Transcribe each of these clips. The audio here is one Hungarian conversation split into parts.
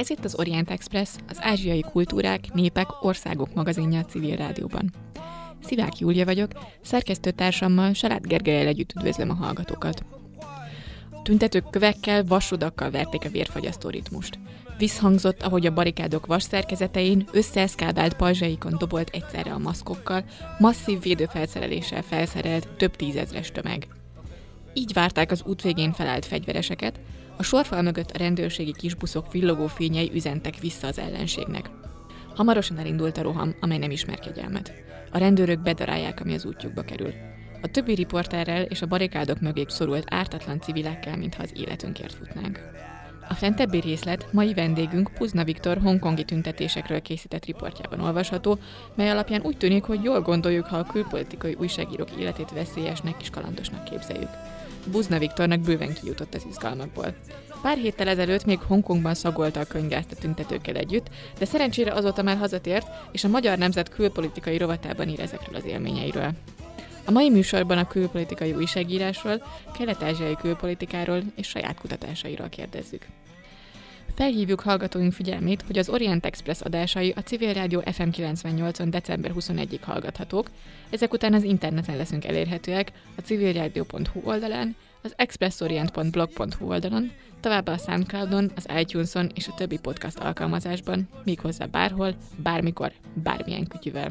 Ez itt az Orient Express, az ázsiai kultúrák, népek, országok magazinja a civil rádióban. Szivák Júlia vagyok, szerkesztőtársammal, Salát Gergelyel együtt üdvözlöm a hallgatókat. Tüntetők kövekkel, vasodakkal verték a vérfagyasztó ritmust. Visszhangzott, ahogy a barikádok vas szerkezetein, összeeszkábált pajzsaikon dobolt egyszerre a maszkokkal, masszív védőfelszereléssel felszerelt több tízezres tömeg. Így várták az út végén felállt fegyvereseket, a sorfal mögött a rendőrségi kisbuszok villogó fényei üzentek vissza az ellenségnek. Hamarosan elindult a roham, amely nem ismer kegyelmet. A rendőrök bedarálják, ami az útjukba kerül. A többi riporterrel és a barikádok mögé szorult ártatlan civilekkel, mintha az életünkért futnánk. A fentebbi részlet mai vendégünk Puzna Viktor hongkongi tüntetésekről készített riportjában olvasható, mely alapján úgy tűnik, hogy jól gondoljuk, ha a külpolitikai újságírók életét veszélyesnek és kalandosnak képzeljük. Buzna Viktornak bőven kijutott az izgalmakból. Pár héttel ezelőtt még Hongkongban szagolta a könyvgázt a tüntetőkkel együtt, de szerencsére azóta már hazatért, és a Magyar Nemzet külpolitikai rovatában ír ezekről az élményeiről. A mai műsorban a külpolitikai újságírásról, kelet-ázsiai külpolitikáról és saját kutatásairól kérdezzük. Felhívjuk hallgatóink figyelmét, hogy az Orient Express adásai a Civil Rádió FM 98-on december 21-ig hallgathatók, ezek után az interneten leszünk elérhetőek a civilradio.hu oldalán, az expressorient.blog.hu oldalon, továbbá a Soundcloudon, az iTunes-on és a többi podcast alkalmazásban, méghozzá bárhol, bármikor, bármilyen kütyüvel.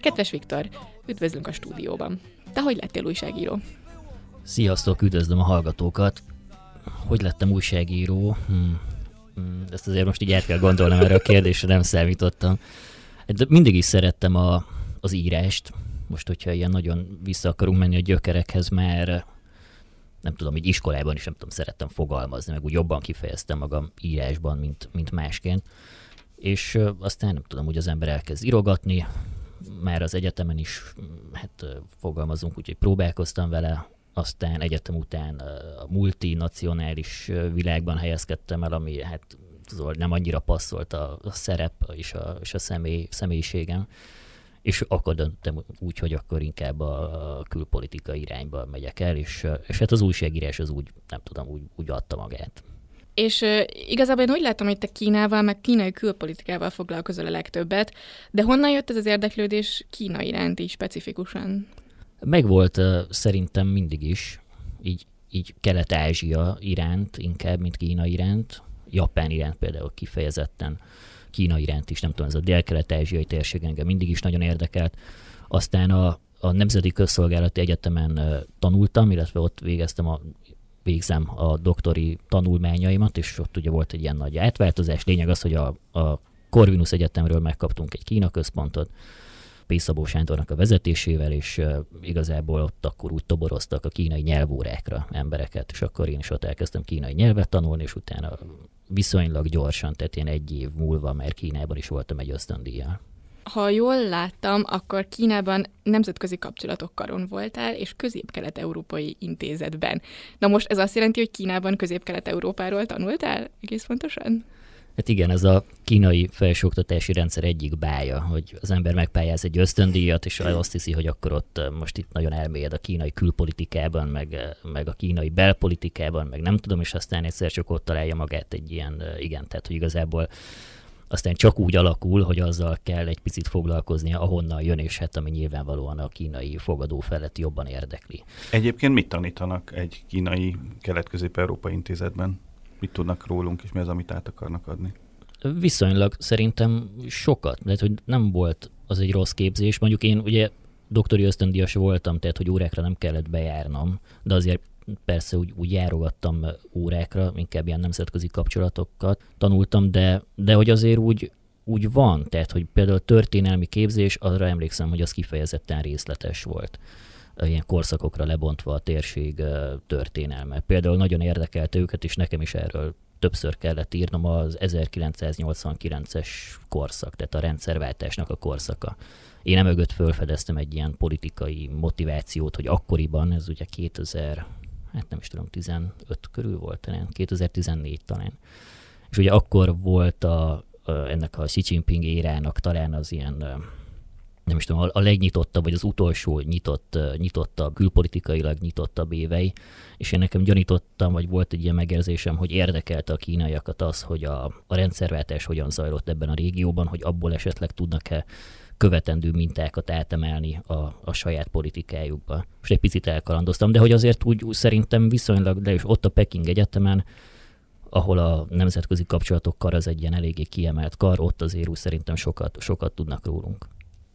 Kedves Viktor, üdvözlünk a stúdióban. Te hogy lettél újságíró? Sziasztok, üdvözlöm a hallgatókat! Hogy lettem újságíró? Hmm. Hmm. Ezt azért most így át kell gondolnom, erre a kérdésre nem számítottam. De mindig is szerettem a, az írást. Most, hogyha ilyen nagyon vissza akarunk menni a gyökerekhez, mert nem tudom, hogy iskolában is nem tudom, szerettem fogalmazni, meg úgy jobban kifejeztem magam írásban, mint, mint másként. És aztán nem tudom, hogy az ember elkezd írogatni, már az egyetemen is, hát fogalmazunk úgy, hogy próbálkoztam vele, aztán egyetem után a multinacionális világban helyezkedtem el, ami hát nem annyira passzolt a, a szerep és a, és a személy, személyiségem. És akkor döntöttem úgy, hogy akkor inkább a külpolitika irányba megyek el, és, és hát az újságírás az úgy, nem tudom, úgy, úgy adta magát. És uh, igazából én úgy látom, hogy te Kínával, meg kínai külpolitikával foglalkozol a legtöbbet, de honnan jött ez az érdeklődés Kína iránt így specifikusan? Megvolt szerintem mindig is, így, így Kelet-Ázsia iránt inkább, mint Kína iránt, Japán iránt például kifejezetten, Kína iránt is, nem tudom, ez a dél-kelet-ázsiai térség engem mindig is nagyon érdekelt. Aztán a, a Nemzeti Közszolgálati Egyetemen tanultam, illetve ott végeztem a végzem a doktori tanulmányaimat, és ott ugye volt egy ilyen nagy átváltozás. Lényeg az, hogy a, a Corvinus Egyetemről megkaptunk egy Kína központot, Pészabó Sándornak a vezetésével, és igazából ott akkor úgy toboroztak a kínai nyelvórákra embereket, és akkor én is ott elkezdtem kínai nyelvet tanulni, és utána viszonylag gyorsan, tehát én egy év múlva, mert Kínában is voltam egy ösztöndíjjal. Ha jól láttam, akkor Kínában nemzetközi kapcsolatok voltál, és közép-kelet-európai intézetben. Na most ez azt jelenti, hogy Kínában közép-kelet-európáról tanultál egész pontosan? Hát igen, ez a kínai felsőoktatási rendszer egyik bája, hogy az ember megpályáz egy ösztöndíjat, és azt hiszi, hogy akkor ott most itt nagyon elmélyed a kínai külpolitikában, meg, meg a kínai belpolitikában, meg nem tudom, és aztán egyszer csak ott találja magát egy ilyen, igen, tehát hogy igazából aztán csak úgy alakul, hogy azzal kell egy picit foglalkoznia, ahonnan jön, és hát ami nyilvánvalóan a kínai fogadó felett jobban érdekli. Egyébként mit tanítanak egy kínai kelet-közép-európai intézetben? Mit tudnak rólunk, és mi az, amit át akarnak adni? Viszonylag szerintem sokat, mert hogy nem volt az egy rossz képzés. Mondjuk én ugye doktori ösztöndíjas voltam, tehát hogy órákra nem kellett bejárnom, de azért persze úgy, úgy járogattam órákra, inkább ilyen nemzetközi kapcsolatokat tanultam, de, de hogy azért úgy, úgy van, tehát hogy például történelmi képzés, arra emlékszem, hogy az kifejezetten részletes volt ilyen korszakokra lebontva a térség történelme. Például nagyon érdekelte őket, és nekem is erről többször kellett írnom az 1989-es korszak, tehát a rendszerváltásnak a korszaka. Én nem mögött fölfedeztem egy ilyen politikai motivációt, hogy akkoriban, ez ugye 2000, hát nem is tudom, 15 körül volt talán, 2014 talán. És ugye akkor volt a ennek a Xi Jinping érának talán az ilyen nem is tudom, a legnyitottabb, vagy az utolsó nyitott, nyitottabb, külpolitikailag nyitottabb évei, és én nekem gyanítottam, vagy volt egy ilyen megérzésem, hogy érdekelte a kínaiakat az, hogy a, a rendszerváltás hogyan zajlott ebben a régióban, hogy abból esetleg tudnak-e követendő mintákat átemelni a, a saját politikájukba. Most egy picit elkalandoztam, de hogy azért úgy, szerintem viszonylag, de is ott a Peking Egyetemen, ahol a nemzetközi kapcsolatokkal az egy ilyen eléggé kiemelt kar, ott azért úgy szerintem sokat, sokat tudnak rólunk.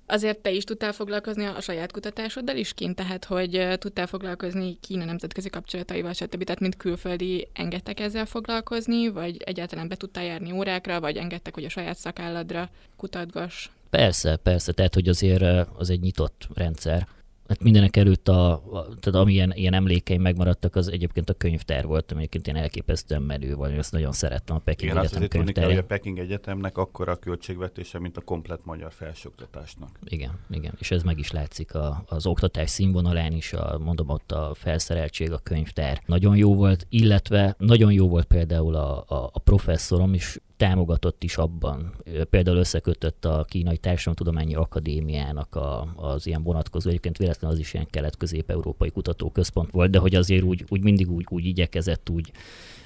Azért te is tudtál foglalkozni a saját kutatásoddal is kint, tehát hogy tudtál foglalkozni Kína nemzetközi kapcsolataival, stb. Tehát mint külföldi engedtek ezzel foglalkozni, vagy egyáltalán be tudtál járni órákra, vagy engedtek, hogy a saját szakálladra kutatgass? Persze, persze, tehát hogy azért az egy nyitott rendszer. Hát mindenek előtt, a, a, tehát amilyen ilyen emlékeim megmaradtak, az egyébként a könyvtár volt, ami egyébként én elképesztően menő vagy, azt nagyon szerettem a Peking Igen, Egyetem hogy a Peking Egyetemnek akkora a költségvetése, mint a komplet magyar felsőoktatásnak. Igen, igen, és ez meg is látszik a, az oktatás színvonalán is, a, mondom ott a felszereltség, a könyvtár nagyon jó volt, illetve nagyon jó volt például a, a, a professzorom is, támogatott is abban. Például összekötött a Kínai Társadalomtudományi Akadémiának a, az ilyen vonatkozó, egyébként véletlenül az is ilyen kelet-közép-európai kutatóközpont volt, de hogy azért úgy, úgy mindig úgy, úgy igyekezett úgy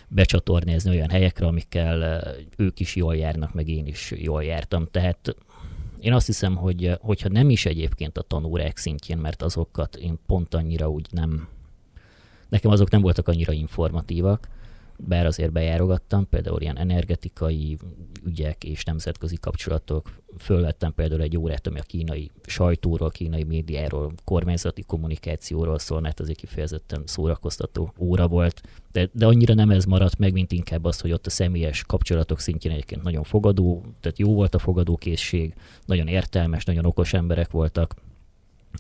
becsatornézni olyan helyekre, amikkel ők is jól járnak, meg én is jól jártam. Tehát én azt hiszem, hogy hogyha nem is egyébként a tanórák szintjén, mert azokat én pont annyira úgy nem, nekem azok nem voltak annyira informatívak, bár azért bejárogattam, például ilyen energetikai ügyek és nemzetközi kapcsolatok. Fölvettem például egy órát, ami a kínai sajtóról, kínai médiáról, kormányzati kommunikációról szól, mert az egy kifejezetten szórakoztató óra volt. De, de annyira nem ez maradt meg, mint inkább az, hogy ott a személyes kapcsolatok szintjén egyébként nagyon fogadó, tehát jó volt a fogadókészség, nagyon értelmes, nagyon okos emberek voltak,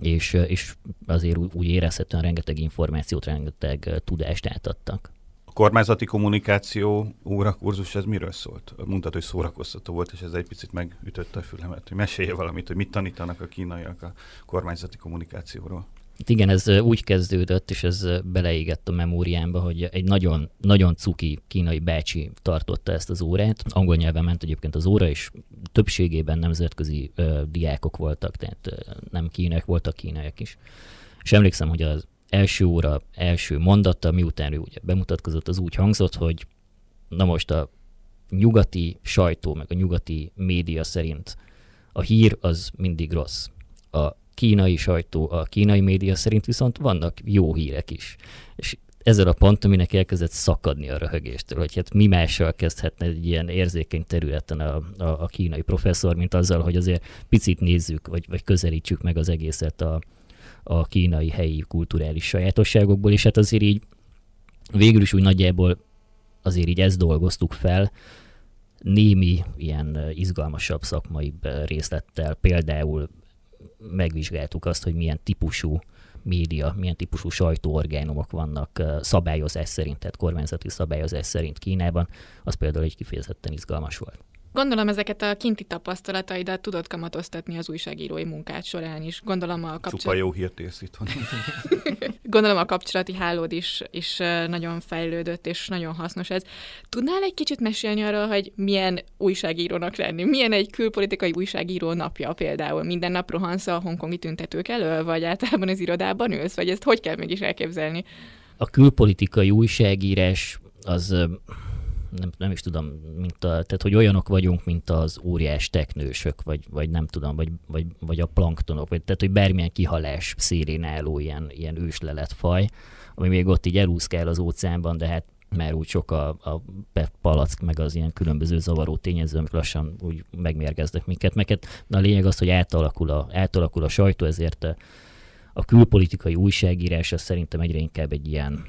és, és azért úgy, úgy érezhetően rengeteg információt, rengeteg tudást átadtak kormányzati kommunikáció órakurzus, ez miről szólt? Mondtad, hogy szórakoztató volt, és ez egy picit megütötte a fülemet. Hogy mesélje valamit, hogy mit tanítanak a kínaiak a kormányzati kommunikációról. Hát igen, ez úgy kezdődött, és ez beleégett a memóriámba, hogy egy nagyon, nagyon cuki kínai bácsi tartotta ezt az órát. Angol nyelven ment egyébként az óra, és többségében nemzetközi ö, diákok voltak, tehát ö, nem kínaiak, voltak kínaiak is. És emlékszem, hogy az első óra első mondata, miután ő ugye bemutatkozott, az úgy hangzott, hogy na most a nyugati sajtó, meg a nyugati média szerint a hír az mindig rossz. A kínai sajtó, a kínai média szerint viszont vannak jó hírek is. És ezzel a pont, aminek elkezdett szakadni a röhögéstől, hogy hát mi mással kezdhetne egy ilyen érzékeny területen a, a, a kínai professzor, mint azzal, hogy azért picit nézzük, vagy, vagy közelítsük meg az egészet a, a kínai helyi kulturális sajátosságokból, és hát azért így végül is úgy nagyjából azért így ezt dolgoztuk fel, némi ilyen izgalmasabb szakmai részlettel, például megvizsgáltuk azt, hogy milyen típusú média, milyen típusú sajtóorgánumok vannak szabályozás szerint, tehát kormányzati szabályozás szerint Kínában, az például egy kifejezetten izgalmas volt. Gondolom ezeket a kinti tapasztalataidat tudod kamatoztatni az újságírói munkát során is. Gondolom a kapcsolat... Csupa jó hírt ész itthon. Gondolom a kapcsolati hálód is, is nagyon fejlődött, és nagyon hasznos ez. Tudnál egy kicsit mesélni arról, hogy milyen újságírónak lenni? Milyen egy külpolitikai újságíró napja például? Minden nap rohansz a hongkongi tüntetők elől, vagy általában az irodában ülsz? Vagy ezt hogy kell mégis elképzelni? A külpolitikai újságírás az nem, nem is tudom, mint a, tehát hogy olyanok vagyunk, mint az óriás teknősök, vagy, vagy nem tudom, vagy, vagy, vagy a planktonok, vagy tehát, hogy bármilyen kihalás szélén álló ilyen, ilyen ősleletfaj, ami még ott így elúszkál az óceánban, de hát mert úgy sok a, a palack, meg az ilyen különböző zavaró tényező, amik lassan úgy megmérgeznek minket. Meg hát, na a lényeg az, hogy átalakul a, átalakul a sajtó, ezért a, a külpolitikai újságírás az szerintem egyre inkább egy ilyen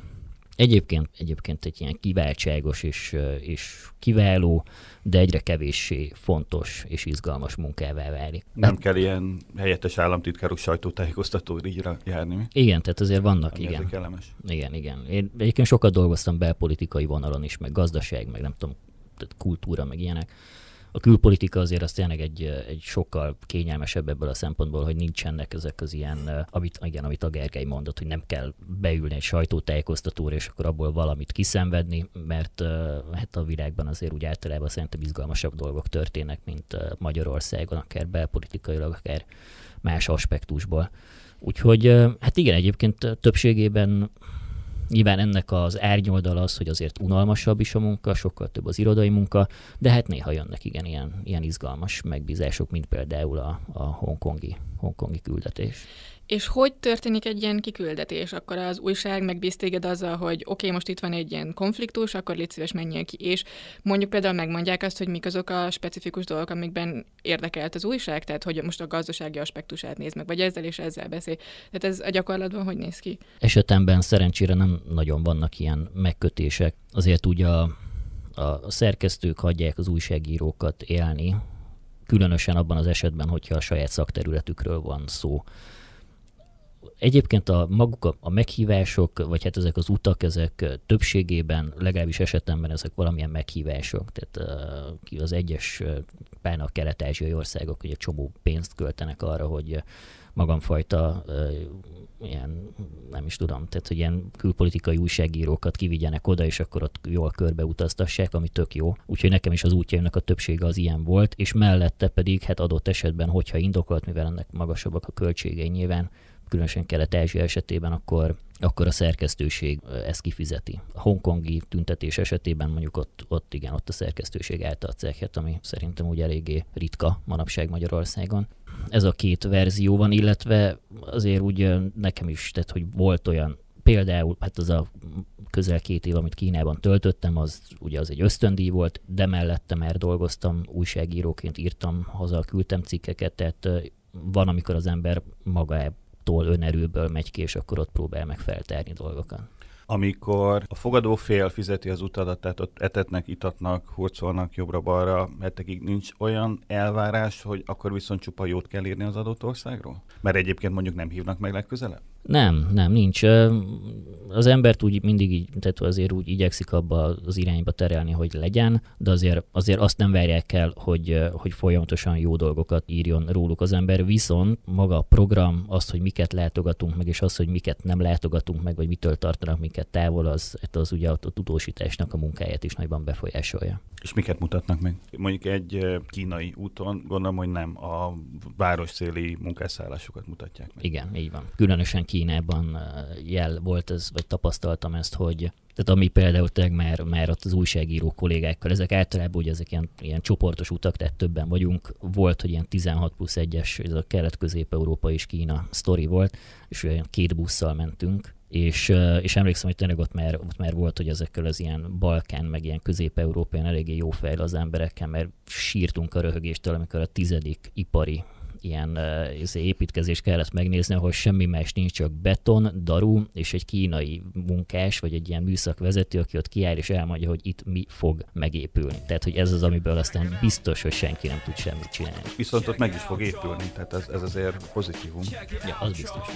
Egyébként, egyébként egy ilyen kiváltságos és, és kiváló, de egyre kevéssé fontos és izgalmas munkává válik. Nem hát, kell ilyen helyettes államtitkárok sajtótájékoztatóra járni. Igen, tehát azért vannak, Ami igen. Kellemes. Igen, igen. Én egyébként sokat dolgoztam belpolitikai vonalon is, meg gazdaság, meg nem tudom, tehát kultúra, meg ilyenek a külpolitika azért az tényleg egy, egy sokkal kényelmesebb ebből a szempontból, hogy nincsenek ezek az ilyen, amit, igen, amit a Gergely mondott, hogy nem kell beülni egy sajtótájékoztatóra, és akkor abból valamit kiszenvedni, mert hát a világban azért úgy általában szerintem izgalmasabb dolgok történnek, mint Magyarországon, akár belpolitikailag, akár más aspektusból. Úgyhogy hát igen, egyébként többségében Nyilván ennek az árnyoldal az, hogy azért unalmasabb is a munka, sokkal több az irodai munka, de hát néha jönnek igen ilyen, ilyen izgalmas megbízások, mint például a, a hongkongi, hongkongi küldetés. És hogy történik egy ilyen kiküldetés? Akkor az újság megbíz téged azzal, hogy oké, okay, most itt van egy ilyen konfliktus, akkor légy szíves menjél ki, és mondjuk például megmondják azt, hogy mik azok a specifikus dolgok, amikben érdekelt az újság, tehát hogy most a gazdasági aspektusát néz meg, vagy ezzel és ezzel beszél. Tehát ez a gyakorlatban hogy néz ki? Esetemben szerencsére nem nagyon vannak ilyen megkötések. Azért ugye a, a szerkesztők hagyják az újságírókat élni, különösen abban az esetben, hogyha a saját szakterületükről van szó. Egyébként a maguk a, a meghívások, vagy hát ezek az utak, ezek többségében, legalábbis esetemben ezek valamilyen meghívások. Tehát uh, az egyes, például a kelet-ázsiai országok ugye csomó pénzt költenek arra, hogy magamfajta ilyen, nem is tudom, tehát hogy ilyen külpolitikai újságírókat kivigyenek oda, és akkor ott jól körbeutaztassák, ami tök jó. Úgyhogy nekem is az útjaimnak a többsége az ilyen volt, és mellette pedig, hát adott esetben, hogyha indokolt, mivel ennek magasabbak a költségei nyilván, különösen Kelet-Ázsia esetében, akkor, akkor a szerkesztőség ezt kifizeti. A hongkongi tüntetés esetében mondjuk ott, ott igen, ott a szerkesztőség állta a ami szerintem úgy eléggé ritka manapság Magyarországon. Ez a két verzió van, illetve azért úgy nekem is, tehát hogy volt olyan például, hát az a közel két év, amit Kínában töltöttem, az ugye az egy ösztöndíj volt, de mellette már dolgoztam, újságíróként írtam haza, küldtem cikkeket, tehát van, amikor az ember maga tól önerőből megy ki, és akkor ott próbál meg feltárni dolgokat. Amikor a fogadó fél fizeti az utadat, tehát ott etetnek, itatnak, hurcolnak jobbra-balra, hetekig nincs olyan elvárás, hogy akkor viszont csupa jót kell írni az adott országról? Mert egyébként mondjuk nem hívnak meg legközelebb? Nem, nem, nincs. Az embert úgy mindig így, tehát azért úgy igyekszik abba az irányba terelni, hogy legyen, de azért, azért azt nem várják el, hogy, hogy folyamatosan jó dolgokat írjon róluk az ember, viszont maga a program, az, hogy miket látogatunk meg, és az, hogy miket nem látogatunk meg, vagy mitől tartanak minket távol, az, az ugye a tudósításnak a munkáját is nagyban befolyásolja. És miket mutatnak meg? Mondjuk egy kínai úton gondolom, hogy nem a városszéli munkásszállásokat mutatják meg. Igen, így van. Különösen Kínában jel volt ez, vagy tapasztaltam ezt, hogy tehát ami például tényleg már, már ott az újságíró kollégákkal, ezek általában ugye ezek ilyen, ilyen csoportos utak, tehát többen vagyunk. Volt, hogy ilyen 16 plusz 1-es, ez a kelet-közép-európa és Kína sztori volt, és olyan két busszal mentünk, és, és emlékszem, hogy tényleg ott már, ott már volt, hogy ezekkel az ilyen Balkán, meg ilyen közép-európán eléggé jó fejl az emberekkel, mert sírtunk a röhögéstől, amikor a tizedik ipari ilyen uh, építkezést kellett megnézni, ahol semmi más nincs, csak beton, daru és egy kínai munkás, vagy egy ilyen műszakvezető, aki ott kiáll és elmondja, hogy itt mi fog megépülni. Tehát, hogy ez az, amiből aztán biztos, hogy senki nem tud semmit csinálni. Viszont ott meg is fog épülni, tehát ez, ez azért pozitívum. Ja, az biztos.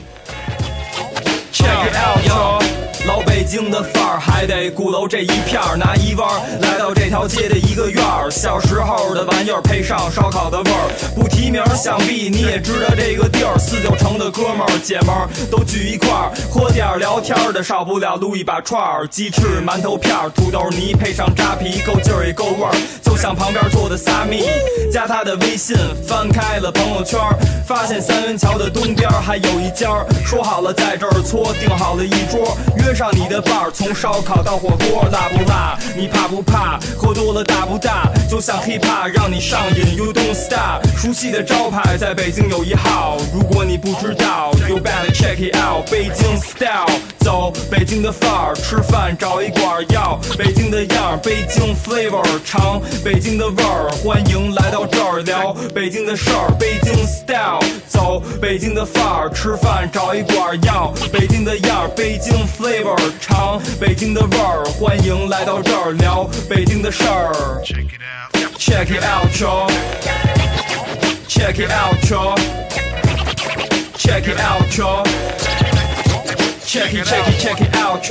Check it out, yo！老北京的范儿，还得鼓楼这一片儿，拿一弯来到这条街的一个院儿。小时候的玩意儿配上烧烤的味儿，不提名想必你也知道这个地儿。四九城的哥们儿姐们儿都聚一块儿，喝点儿聊天的，少不了撸一把串儿。鸡翅、馒头片儿、土豆泥配上扎皮，够劲儿也够味儿。就像旁边坐的仨蜜，加他的微信，翻开了朋友圈，发现三元桥的东边还有一家，说好了在这儿搓。订好了一桌，约上你的伴儿，从烧烤到火锅，辣不辣？你怕不怕？喝多了大不大？就像 hiphop 让你上瘾，You don't stop。熟悉的招牌在北京有一号，如果你不知道，You better check it out。北京 style，走北京的范儿，吃饭找一馆要北京的样儿，北京 flavor 尝北京的味儿，欢迎来到这儿聊北京的事儿，北京 style，走北京的范儿，吃饭找一馆要北京。北京的样儿，北京 flavor，尝北京的味儿，欢迎来到这儿聊北京的事儿。Check it out，check it out，check it out，check it out，check it check it check it out，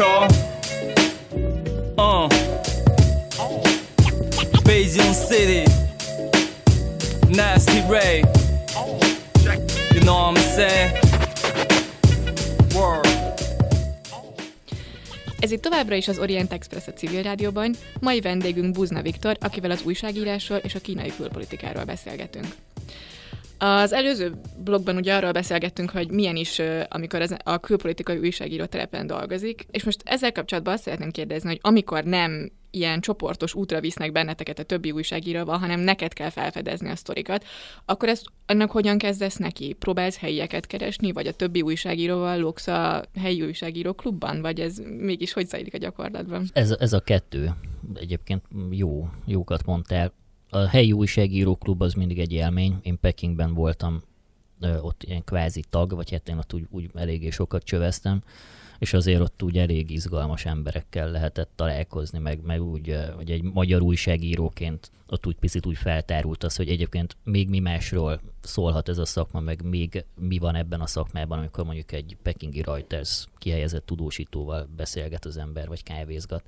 嗯，北京 city，nasty Ray，you know what I'm saying？Word。 Ez itt továbbra is az Orient Express a civil rádióban, mai vendégünk Buzna Viktor, akivel az újságírásról és a kínai külpolitikáról beszélgetünk. Az előző blogban ugye arról beszélgettünk, hogy milyen is, amikor az, a külpolitikai újságíró telepen dolgozik, és most ezzel kapcsolatban azt szeretném kérdezni, hogy amikor nem ilyen csoportos útra visznek benneteket a többi újságíróval, hanem neked kell felfedezni a sztorikat, akkor ezt annak hogyan kezdesz neki? Próbálsz helyieket keresni, vagy a többi újságíróval lóksz a helyi újságíró klubban, vagy ez mégis hogy zajlik a gyakorlatban? Ez, ez a kettő. Egyébként jó, jókat mondtál. A helyi újságíró klub az mindig egy élmény. Én Pekingben voltam ott ilyen kvázi tag, vagy hát én ott úgy, úgy eléggé sokat csöveztem és azért ott úgy elég izgalmas emberekkel lehetett találkozni, meg, meg úgy, hogy egy magyar újságíróként ott úgy picit úgy feltárult az, hogy egyébként még mi másról szólhat ez a szakma, meg még mi van ebben a szakmában, amikor mondjuk egy pekingi Reuters kihelyezett tudósítóval beszélget az ember, vagy kávézgat.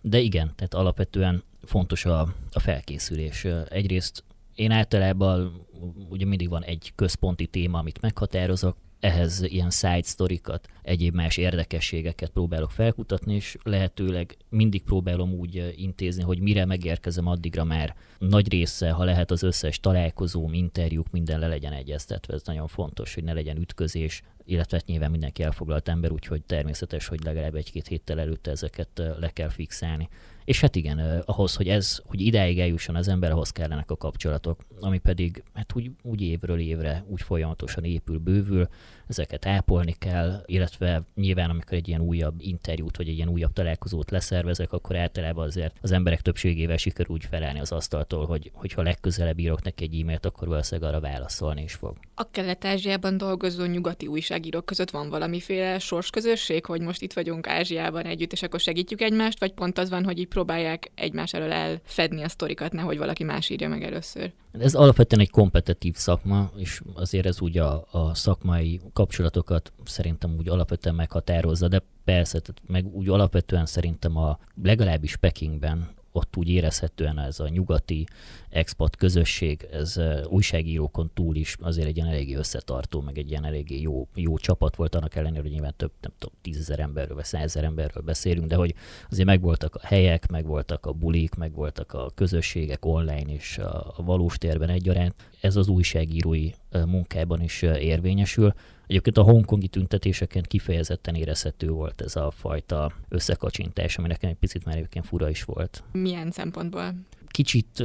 De igen, tehát alapvetően fontos a, a felkészülés. Egyrészt én általában ugye mindig van egy központi téma, amit meghatározok, ehhez ilyen side sztorikat, egyéb más érdekességeket próbálok felkutatni, és lehetőleg mindig próbálom úgy intézni, hogy mire megérkezem, addigra már nagy része, ha lehet az összes találkozóm, interjúk, minden le legyen egyeztetve. Ez nagyon fontos, hogy ne legyen ütközés, illetve hát nyilván mindenki elfoglalt ember, úgyhogy természetes, hogy legalább egy-két héttel előtte ezeket le kell fixálni. És hát igen, ahhoz, hogy ez, hogy idáig eljusson az ember, ahhoz kellenek a kapcsolatok, ami pedig hát úgy, úgy évről évre úgy folyamatosan épül, bővül, ezeket ápolni kell, illetve nyilván amikor egy ilyen újabb interjút vagy egy ilyen újabb találkozót leszervezek, akkor általában azért az emberek többségével sikerül úgy felállni az asztaltól, hogy hogyha legközelebb írok neki egy e-mailt, akkor valószínűleg arra válaszolni is fog. A Kelet-Ázsiában dolgozó nyugati újságírók között van valamiféle sorsközösség, hogy most itt vagyunk Ázsiában együtt, és akkor segítjük egymást, vagy pont az van, hogy így próbálják egymás elől elfedni a sztorikat, nehogy valaki más írja meg először. Ez alapvetően egy kompetitív szakma, és azért ez úgy a, a szakmai kapcsolatokat szerintem úgy alapvetően meghatározza, de persze, tehát meg úgy alapvetően szerintem a legalábbis Pekingben ott úgy érezhetően ez a nyugati expat közösség, ez újságírókon túl is azért egy ilyen eléggé összetartó, meg egy ilyen eléggé jó, jó csapat volt, annak ellenére, hogy nyilván több, nem tudom, tízezer emberről, vagy százezer emberről beszélünk, de hogy azért megvoltak a helyek, megvoltak a bulik, megvoltak a közösségek online és a, a valós térben egyaránt. Ez az újságírói munkában is érvényesül. Egyébként a hongkongi tüntetéseken kifejezetten érezhető volt ez a fajta összekacsintás, ami nekem egy picit már egyébként fura is volt. Milyen szempontból? Kicsit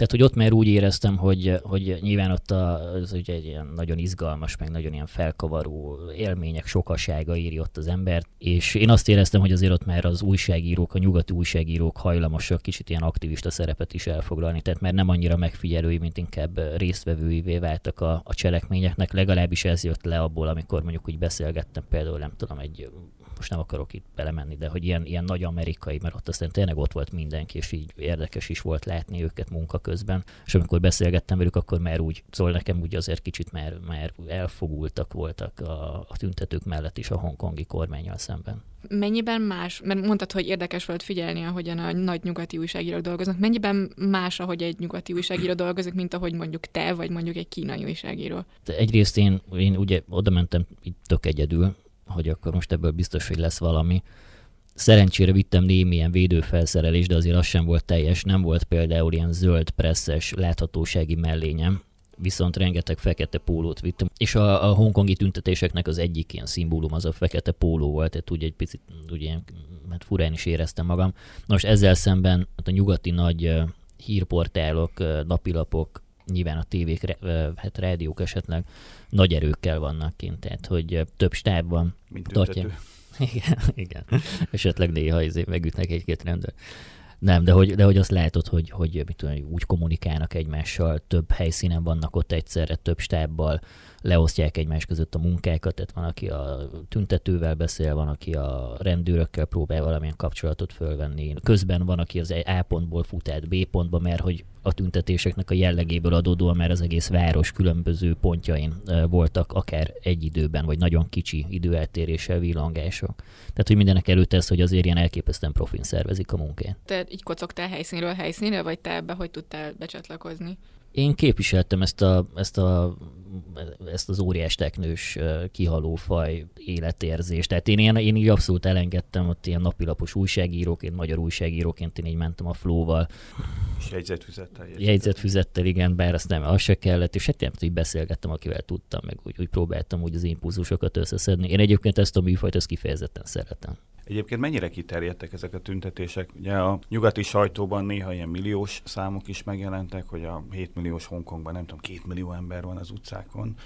tehát, hogy ott már úgy éreztem, hogy, hogy nyilván ott az ugye egy ilyen nagyon izgalmas, meg nagyon ilyen felkavaró élmények sokasága éri ott az embert, és én azt éreztem, hogy azért ott már az újságírók, a nyugati újságírók hajlamosak kicsit ilyen aktivista szerepet is elfoglalni, tehát már nem annyira megfigyelői, mint inkább résztvevőivé váltak a, a cselekményeknek, legalábbis ez jött le abból, amikor mondjuk úgy beszélgettem például, nem tudom, egy most nem akarok itt belemenni, de hogy ilyen, ilyen nagy amerikai, mert ott aztán tényleg ott volt mindenki, és így érdekes is volt látni őket munka közben. És amikor beszélgettem velük, akkor már úgy, szóval nekem úgy azért kicsit már, már elfogultak voltak a, a tüntetők mellett is a hongkongi kormányjal szemben. Mennyiben más, mert mondtad, hogy érdekes volt figyelni, ahogyan a nagy nyugati újságírók dolgoznak, mennyiben más, ahogy egy nyugati újságíró dolgozik, mint ahogy mondjuk te, vagy mondjuk egy kínai újságíró? De egyrészt én, én ugye oda mentem itt tök egyedül, hogy akkor most ebből biztos, hogy lesz valami. Szerencsére vittem némi ilyen védőfelszerelés, de azért az sem volt teljes. Nem volt például ilyen zöld presszes láthatósági mellényem, viszont rengeteg fekete pólót vittem. És a, a hongkongi tüntetéseknek az egyik ilyen szimbólum az a fekete póló volt, tehát úgy egy picit úgy ilyen, hát furán is éreztem magam. Most ezzel szemben hát a nyugati nagy hírportálok, napilapok, nyilván a tévék, hát rádiók esetleg nagy erőkkel vannak kint, tehát hogy több stáb van. Mint. Igen, igen. Esetleg néha izé megütnek egy-két rendőr. Nem, de hogy, de hogy azt látod, hogy, hogy mit tudom, úgy kommunikálnak egymással, több helyszínen vannak ott egyszerre, több stábbal, leosztják egymás között a munkákat, tehát van, aki a tüntetővel beszél, van, aki a rendőrökkel próbál valamilyen kapcsolatot fölvenni. Közben van, aki az A pontból fut át B pontba, mert hogy a tüntetéseknek a jellegéből adódóan, mert az egész város különböző pontjain voltak akár egy időben, vagy nagyon kicsi időeltéréssel villangások. Tehát, hogy mindenek előtt ez, hogy azért ilyen elképesztően profin szervezik a munkát. Te így kocogtál helyszínről helyszínre, vagy te ebbe hogy tudtál becsatlakozni? Én képviseltem ezt, a, ezt, a, ezt az óriás teknős kihaló faj életérzést. Tehát én, én, én így abszolút elengedtem ott ilyen napilapos újságíróként, magyar újságíróként, én így mentem a flóval. És jegyzetfüzettel. Jegyzetfüzettel, igen, bár azt nem, az se kellett, és hát nem így beszélgettem, akivel tudtam, meg úgy, úgy próbáltam úgy az impulzusokat összeszedni. Én egyébként ezt a műfajt, ezt kifejezetten szeretem. Egyébként mennyire kiterjedtek ezek a tüntetések? Ugye a nyugati sajtóban néha ilyen milliós számok is megjelentek, hogy a 7 milliós Hongkongban nem tudom, 2 millió ember van az utcákon.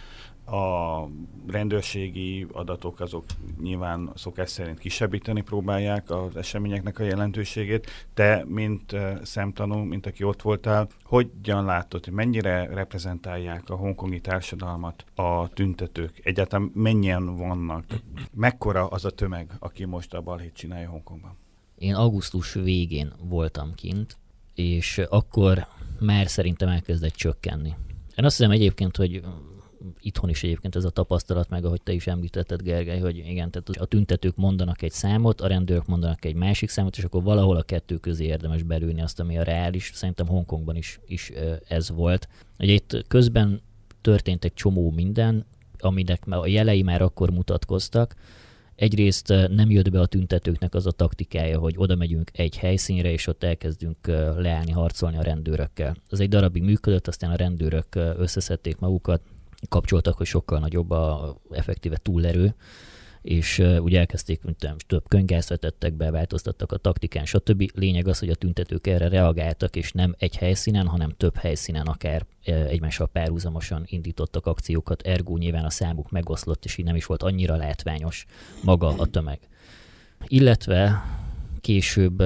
A rendőrségi adatok azok nyilván szokás szerint kisebbíteni próbálják az eseményeknek a jelentőségét. Te, mint szemtanú, mint aki ott voltál, hogyan látod, hogy mennyire reprezentálják a hongkongi társadalmat a tüntetők? Egyáltalán mennyien vannak? Mekkora az a tömeg, aki most a balhét csinálja Hongkongban? Én augusztus végén voltam kint, és akkor már szerintem elkezdett csökkenni. Én azt hiszem egyébként, hogy itthon is egyébként ez a tapasztalat, meg ahogy te is említetted, Gergely, hogy igen, tehát a tüntetők mondanak egy számot, a rendőrök mondanak egy másik számot, és akkor valahol a kettő közé érdemes belülni azt, ami a reális. Szerintem Hongkongban is, is ez volt. Ugye itt közben történt egy csomó minden, aminek a jelei már akkor mutatkoztak, Egyrészt nem jött be a tüntetőknek az a taktikája, hogy oda megyünk egy helyszínre, és ott elkezdünk leállni, harcolni a rendőrökkel. Ez egy darabig működött, aztán a rendőrök összeszedték magukat, kapcsoltak, hogy sokkal nagyobb a effektíve túlerő, és ugye elkezdték, mint tudom, több könygázt vetettek be, változtattak a taktikán, stb. Lényeg az, hogy a tüntetők erre reagáltak, és nem egy helyszínen, hanem több helyszínen, akár egymással párhuzamosan indítottak akciókat, ergo nyilván a számuk megoszlott, és így nem is volt annyira látványos maga a tömeg. Illetve később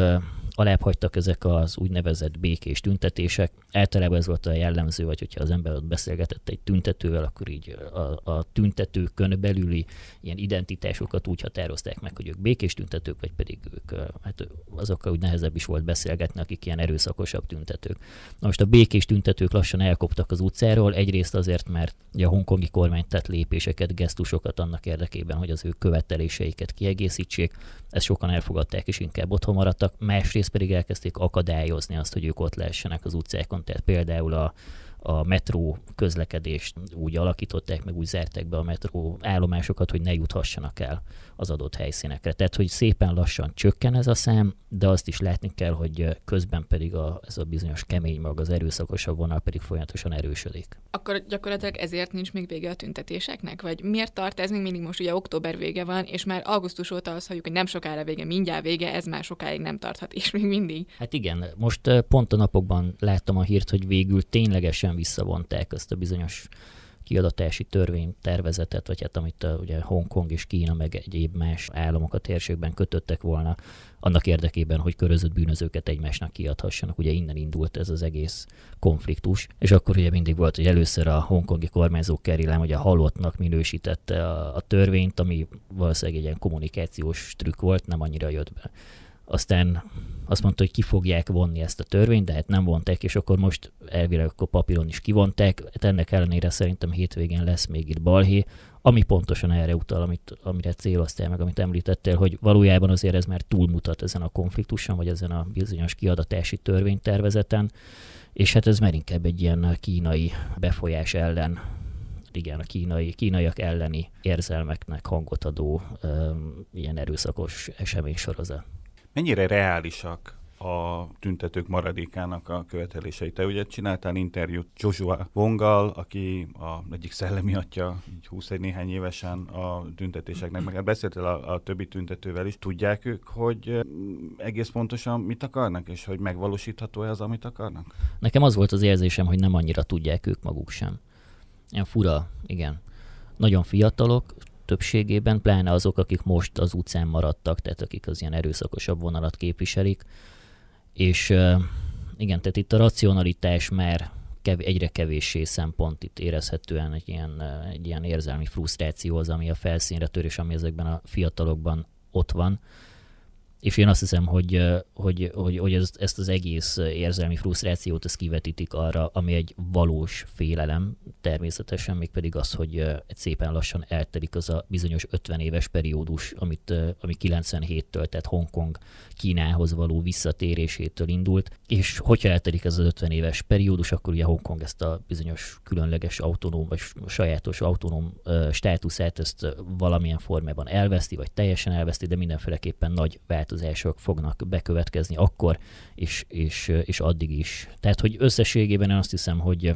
alább hagytak ezek az úgynevezett békés tüntetések. Általában ez volt a jellemző, vagy hogyha az ember ott beszélgetett egy tüntetővel, akkor így a, a tüntetőkön belüli ilyen identitásokat úgy határozták meg, hogy ők békés tüntetők, vagy pedig ők, hát azokkal úgy nehezebb is volt beszélgetni, akik ilyen erőszakosabb tüntetők. Na most a békés tüntetők lassan elkoptak az utcáról, egyrészt azért, mert a hongkongi kormány tett lépéseket, gesztusokat annak érdekében, hogy az ő követeléseiket kiegészítsék, ezt sokan elfogadták és inkább otthon maradtak, másrészt pedig elkezdték akadályozni azt, hogy ők ott lehessenek az utcákon, tehát például a, a metró közlekedést úgy alakították, meg úgy zárták be a metró állomásokat, hogy ne juthassanak el az adott helyszínekre. Tehát, hogy szépen lassan csökken ez a szám, de azt is látni kell, hogy közben pedig a, ez a bizonyos kemény mag, az erőszakosabb vonal pedig folyamatosan erősödik. Akkor gyakorlatilag ezért nincs még vége a tüntetéseknek? Vagy miért tart ez még mindig most ugye október vége van, és már augusztus óta azt halljuk, hogy nem sokára vége, mindjárt vége, ez már sokáig nem tarthat, és még mindig. Hát igen, most pont a napokban láttam a hírt, hogy végül ténylegesen visszavonták ezt a bizonyos kiadatási törvénytervezetet, vagy hát amit uh, ugye Hongkong és Kína meg egyéb más államok a térségben kötöttek volna, annak érdekében, hogy körözött bűnözőket egymásnak kiadhassanak. Ugye innen indult ez az egész konfliktus, és akkor ugye mindig volt, hogy először a hongkongi kormányzó Kerry hogy a halottnak minősítette a, a törvényt, ami valószínűleg egy ilyen kommunikációs trükk volt, nem annyira jött be aztán azt mondta, hogy ki fogják vonni ezt a törvényt, de hát nem vonták, és akkor most elvileg akkor papíron is kivonták. Hát ennek ellenére szerintem hétvégén lesz még itt balhé, ami pontosan erre utal, amit, amire céloztál meg, amit említettél, hogy valójában azért ez már túlmutat ezen a konfliktuson, vagy ezen a bizonyos kiadatási törvénytervezeten, és hát ez már inkább egy ilyen kínai befolyás ellen igen, a kínai, kínaiak elleni érzelmeknek hangot adó um, ilyen erőszakos eseménysorozat mennyire reálisak a tüntetők maradékának a követelései. Te ugye csináltál interjút Joshua Vongal, aki a egyik szellemi atya, így 21 néhány évesen a tüntetéseknek, meg hát beszéltél a, a többi tüntetővel is. Tudják ők, hogy egész pontosan mit akarnak, és hogy megvalósítható-e az, amit akarnak? Nekem az volt az érzésem, hogy nem annyira tudják ők maguk sem. Ilyen fura, igen. Nagyon fiatalok, többségében, pláne azok, akik most az utcán maradtak, tehát akik az ilyen erőszakosabb vonalat képviselik. És igen, tehát itt a racionalitás már kev- egyre kevéssé szempont, itt érezhetően egy ilyen, egy ilyen érzelmi frusztráció az, ami a felszínre tör, és ami ezekben a fiatalokban ott van. És én azt hiszem, hogy, hogy, hogy, hogy ez, ezt az egész érzelmi frusztrációt ezt kivetítik arra, ami egy valós félelem, természetesen mégpedig az, hogy egy szépen lassan eltelik az a bizonyos 50 éves periódus, amit, ami 97-től, tehát Hongkong Kínához való visszatérésétől indult, és hogyha eltelik ez az 50 éves periódus, akkor ugye Hongkong ezt a bizonyos különleges autonóm, vagy sajátos autonóm státuszát ezt valamilyen formában elveszti, vagy teljesen elveszti, de mindenféleképpen nagy változások fognak bekövetkezni akkor, és, és, és addig is. Tehát, hogy összességében én azt hiszem, hogy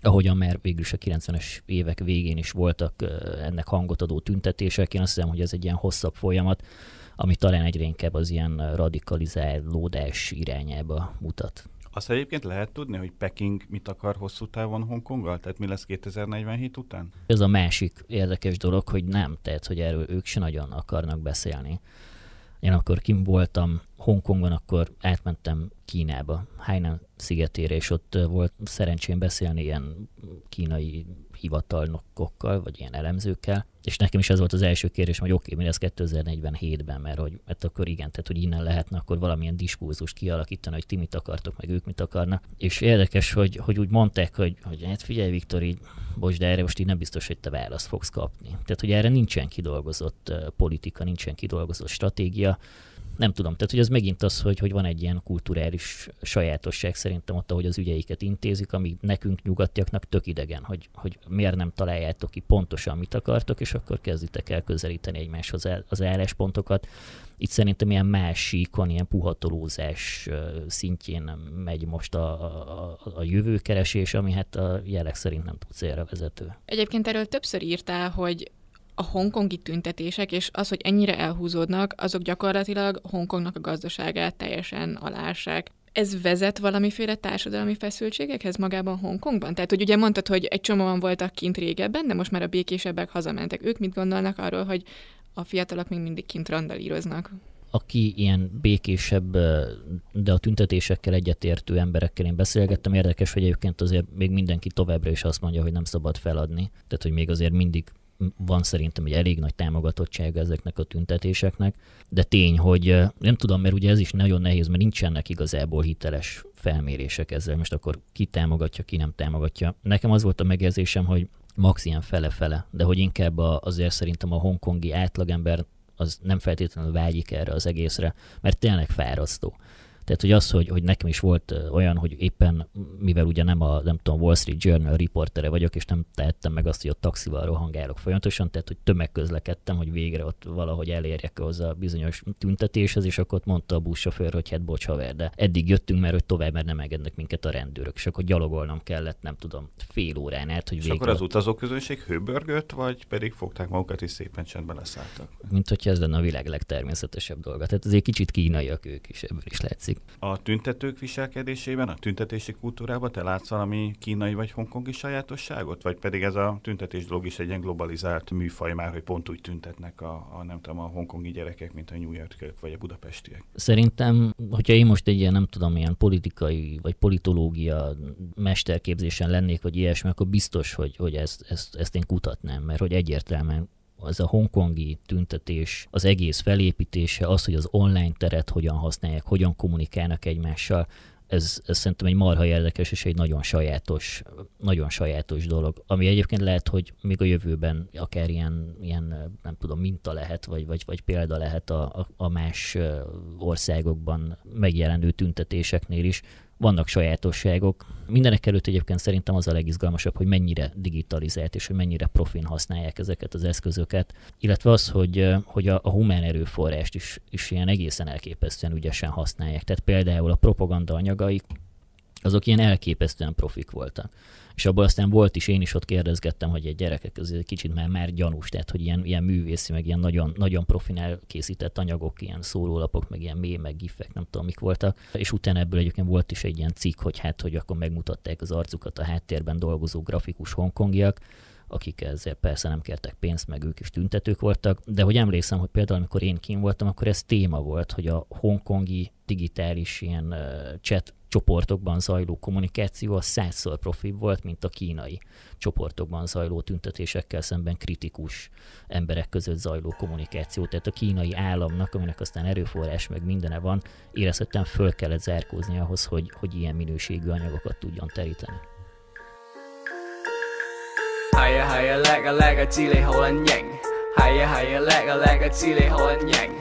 ahogyan már végül is a 90-es évek végén is voltak ennek hangot adó tüntetések, én azt hiszem, hogy ez egy ilyen hosszabb folyamat, ami talán egyre inkább az ilyen radikalizálódás irányába mutat. Azt egyébként lehet tudni, hogy Peking mit akar hosszú távon Hongkonggal? Tehát mi lesz 2047 után? Ez a másik érdekes dolog, hogy nem, tehát hogy erről ők se nagyon akarnak beszélni. Én akkor kim voltam Hongkongban, akkor átmentem Kínába, Hainan szigetére, és ott volt szerencsém beszélni ilyen kínai hivatalnokokkal, vagy ilyen elemzőkkel, és nekem is ez volt az első kérdés, hogy oké, okay, mi lesz 2047-ben, mert hogy mert akkor igen, tehát hogy innen lehetne akkor valamilyen diskurzus kialakítani, hogy ti mit akartok, meg ők mit akarnak. És érdekes, hogy, hogy úgy mondták, hogy, hogy hát figyelj Viktor, így, bocs, de erre most így nem biztos, hogy te választ fogsz kapni. Tehát, hogy erre nincsen kidolgozott politika, nincsen kidolgozott stratégia, nem tudom, tehát hogy ez megint az, hogy, hogy van egy ilyen kulturális sajátosság szerintem ott, ahogy az ügyeiket intézik, ami nekünk nyugatiaknak tök idegen, hogy, hogy miért nem találjátok ki pontosan, mit akartok, és akkor kezditek el közelíteni egymáshoz az álláspontokat. Itt szerintem ilyen más síkon, ilyen puhatolózás szintjén megy most a, a, a jövőkeresés, ami hát a jelek szerint nem tud célra vezető. Egyébként erről többször írtál, hogy a hongkongi tüntetések, és az, hogy ennyire elhúzódnak, azok gyakorlatilag Hongkongnak a gazdaságát teljesen alássák. Ez vezet valamiféle társadalmi feszültségekhez magában Hongkongban? Tehát, hogy ugye mondtad, hogy egy csomóan voltak kint régebben, de most már a békésebbek hazamentek. Ők mit gondolnak arról, hogy a fiatalok még mindig kint randalíroznak? aki ilyen békésebb, de a tüntetésekkel egyetértő emberekkel én beszélgettem. Érdekes, hogy egyébként azért még mindenki továbbra is azt mondja, hogy nem szabad feladni. Tehát, hogy még azért mindig van szerintem egy elég nagy támogatottsága ezeknek a tüntetéseknek, de tény, hogy nem tudom, mert ugye ez is nagyon nehéz, mert nincsenek igazából hiteles felmérések ezzel. Most akkor ki támogatja, ki nem támogatja. Nekem az volt a megérzésem, hogy max ilyen fele-fele, de hogy inkább a, azért szerintem a hongkongi átlagember az nem feltétlenül vágyik erre az egészre, mert tényleg fárasztó. Tehát, hogy az, hogy, hogy nekem is volt olyan, hogy éppen, mivel ugye nem a, nem tudom, Wall Street Journal riportere vagyok, és nem tehettem meg azt, hogy a taxival rohangálok folyamatosan, tehát, hogy tömegközlekedtem, hogy végre ott valahogy elérjek hozzá a bizonyos tüntetéshez, és akkor ott mondta a buszsofőr, hogy hát bocs haver, de eddig jöttünk, mert hogy tovább, mert nem engednek minket a rendőrök, és akkor gyalogolnom kellett, nem tudom, fél órán át, hogy És akkor az utazóközönség hőbörgött, vagy pedig fogták magukat és szépen csendben leszálltak? Mint hogyha ez lenne a világ legtermészetesebb dolga. Tehát azért kicsit kínaiak ők is, ebből is látszik látszik. A tüntetők viselkedésében, a tüntetési kultúrában te látsz valami kínai vagy hongkongi sajátosságot? Vagy pedig ez a tüntetés dolog is egy ilyen globalizált műfaj már, hogy pont úgy tüntetnek a, a nem tudom, a hongkongi gyerekek, mint a New Yorkiek vagy a budapestiek? Szerintem, hogyha én most egy ilyen, nem tudom, ilyen politikai vagy politológia mesterképzésen lennék, vagy ilyesmi, akkor biztos, hogy, hogy ezt, ezt, ezt én kutatnám, mert hogy egyértelműen az a hongkongi tüntetés, az egész felépítése, az, hogy az online teret hogyan használják, hogyan kommunikálnak egymással, ez, ez szerintem egy marha érdekes és egy nagyon sajátos, nagyon sajátos dolog, ami egyébként lehet, hogy még a jövőben akár ilyen, ilyen nem tudom, minta lehet, vagy, vagy, vagy példa lehet a, a, a más országokban megjelenő tüntetéseknél is, vannak sajátosságok. Mindenek előtt egyébként szerintem az a legizgalmasabb, hogy mennyire digitalizált és hogy mennyire profin használják ezeket az eszközöket, illetve az, hogy, hogy a, a humán erőforrást is, is ilyen egészen elképesztően ügyesen használják. Tehát például a propaganda anyagaik, azok ilyen elképesztően profik voltak és abból aztán volt is, én is ott kérdezgettem, hogy egy gyerekek ez egy kicsit már, már gyanús, tehát hogy ilyen, ilyen művészi, meg ilyen nagyon, nagyon profin elkészített anyagok, ilyen szórólapok, meg ilyen mély, meg gifek, nem tudom mik voltak, és utána ebből egyébként volt is egy ilyen cikk, hogy hát, hogy akkor megmutatták az arcukat a háttérben dolgozó grafikus hongkongiak, akik ezzel persze nem kértek pénzt, meg ők is tüntetők voltak, de hogy emlékszem, hogy például amikor én kim voltam, akkor ez téma volt, hogy a hongkongi digitális ilyen chat csoportokban zajló kommunikáció az százszor profibb volt, mint a kínai csoportokban zajló tüntetésekkel szemben kritikus emberek között zajló kommunikáció. Tehát a kínai államnak, aminek aztán erőforrás meg mindene van, érezhetően föl kellett zárkózni ahhoz, hogy, hogy ilyen minőségű anyagokat tudjon teríteni. 系啊系啊叻啊叻啊，知你好撚型。系啊系啊叻啊叻啊，知你好撚型。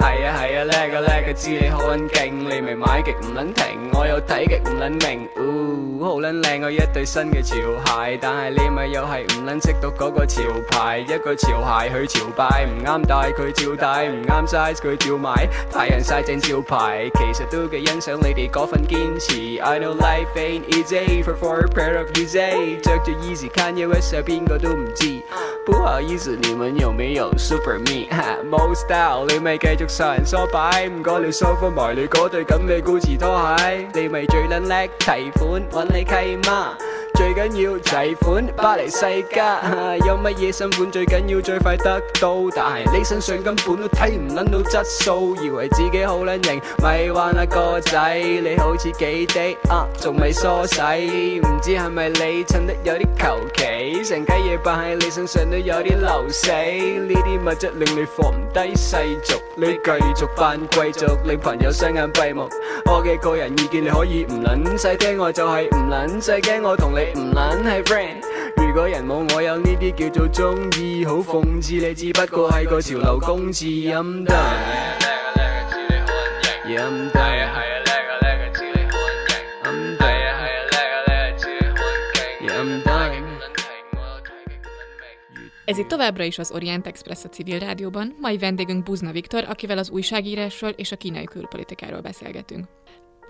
係啊係啊叻啊叻啊，知你好撚勁，你咪買極唔撚停，我又睇極唔撚明，嗚好撚靚我一對新嘅潮鞋，但係你咪又係唔撚識讀嗰個潮牌，一個潮鞋去朝拜，唔啱戴佢照戴，唔啱 size 佢照買，太陽曬正招牌，其實都幾欣賞你哋嗰份堅持。I know life ain't easy for for a pair of Yeezy，着住 easy Kanye West 邊個都唔知，不好意思，你們有沒有 Super Me？冇 style 你咪繼續。殺人梳擺，唔該你收翻埋你嗰對咁嘅 Gucci 拖鞋，你咪最撚叻提款，揾你契媽。最緊要齊款，巴黎世家，有乜嘢新款最緊要最快得到，但係你身上根本都睇唔撚到質素，以為自己好撚型，咪玩下個仔，你好似幾滴啊，仲未梳洗，唔知係咪你襯得有啲求其， 成雞嘢扮喺你身上都有啲流死，呢啲物質令你放唔低世俗，你繼續扮貴族，令朋友雙眼閉目，我嘅個人意見你可以唔撚使聽，我就係唔撚使驚，我同你。唔撚係 friend，如果人冇我有呢啲叫做中意，好諷刺你，只不過係個潮流公子陰得。陰得。Ez itt továbbra is az Orient Express a civil rádióban, mai vendégünk Buzna Viktor, akivel az újságírásról és a kínai külpolitikáról beszélgetünk.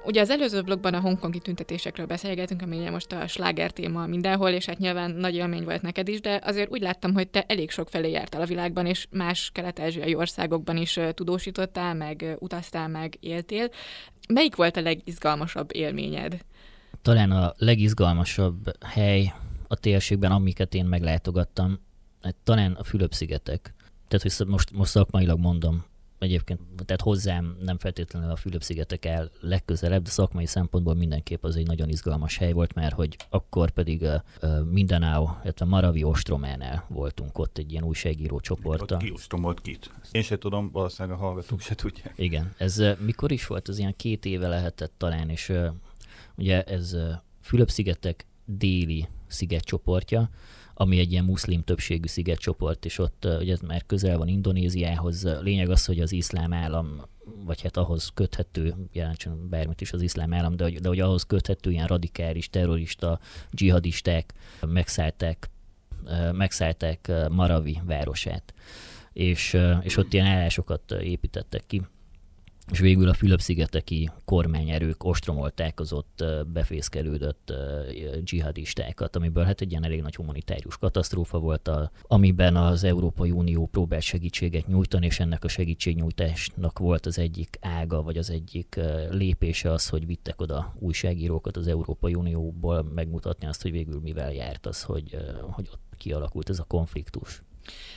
Ugye az előző blogban a hongkongi tüntetésekről beszélgetünk, ami most a sláger téma mindenhol, és hát nyilván nagy élmény volt neked is, de azért úgy láttam, hogy te elég sok felé jártál a világban, és más kelet-ázsiai országokban is tudósítottál, meg utaztál, meg éltél. Melyik volt a legizgalmasabb élményed? Talán a legizgalmasabb hely a térségben, amiket én meglátogattam, hát talán a Fülöp-szigetek. Tehát, hogy most, most szakmailag mondom, egyébként, tehát hozzám nem feltétlenül a Fülöp-szigetek el legközelebb, de szakmai szempontból mindenképp az egy nagyon izgalmas hely volt, mert hogy akkor pedig uh, uh, Mindanao, illetve Maravi Ostrománál voltunk ott egy ilyen újságíró csoporttal. Ott ki ostromolt kit? Én se tudom, valószínűleg a hallgatók se tudják. Igen, ez mikor is volt? Az ilyen két éve lehetett talán, és ugye ez Fülöp-szigetek déli szigetcsoportja, ami egy ilyen muszlim többségű szigetcsoport, és ott ugye ez már közel van Indonéziához. Lényeg az, hogy az iszlám állam vagy hát ahhoz köthető, jelentsen bármit is az iszlám állam, de, de hogy ahhoz köthető ilyen radikális, terrorista, dzsihadisták megszállták, megszállták Maravi városát. És, és ott ilyen állásokat építettek ki és végül a Fülöp-szigeteki kormányerők ostromolták az ott befészkelődött dzsihadistákat, amiből hát egy ilyen elég nagy humanitárius katasztrófa volt, a, amiben az Európai Unió próbált segítséget nyújtani, és ennek a segítségnyújtásnak volt az egyik ága, vagy az egyik lépése az, hogy vittek oda újságírókat az Európai Unióból megmutatni azt, hogy végül mivel járt az, hogy, hogy ott kialakult ez a konfliktus.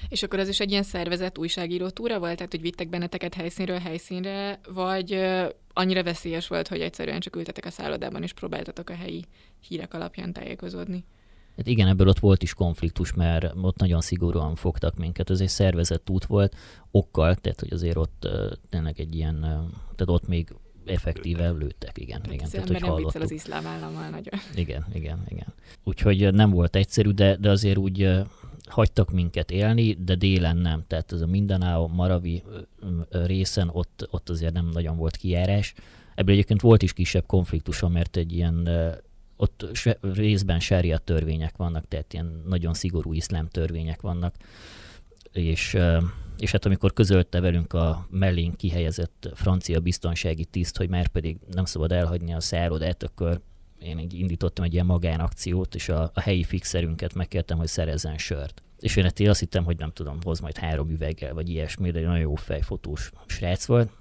És akkor ez is egy ilyen szervezett újságíró túra volt, tehát hogy vittek benneteket helyszínről helyszínre, vagy annyira veszélyes volt, hogy egyszerűen csak ültetek a szállodában és próbáltatok a helyi hírek alapján tájékozódni? Hát igen, ebből ott volt is konfliktus, mert ott nagyon szigorúan fogtak minket. Ez egy szervezett út volt, okkal, tehát hogy azért ott tényleg egy ilyen, tehát ott még effektíve lőttek, igen. Tehát igen tehát, hogy nem viccel az iszlám állammal nagyon. Igen, igen, igen. Úgyhogy nem volt egyszerű, de, de azért úgy hagytak minket élni, de délen nem. Tehát ez a Mindanao, Maravi részen ott, ott azért nem nagyon volt kijárás. Ebből egyébként volt is kisebb konfliktus, mert egy ilyen ott részben sária törvények vannak, tehát ilyen nagyon szigorú iszlám törvények vannak, és, és hát amikor közölte velünk a mellénk kihelyezett francia biztonsági tiszt, hogy már pedig nem szabad elhagyni a szállodát, akkor én így indítottam egy ilyen magánakciót, és a, a helyi fixerünket megkértem, hogy szerezzen sört. És én azt hittem, hogy nem tudom, hoz majd három üveggel, vagy ilyesmi, de egy nagyon jó fejfotós srác volt.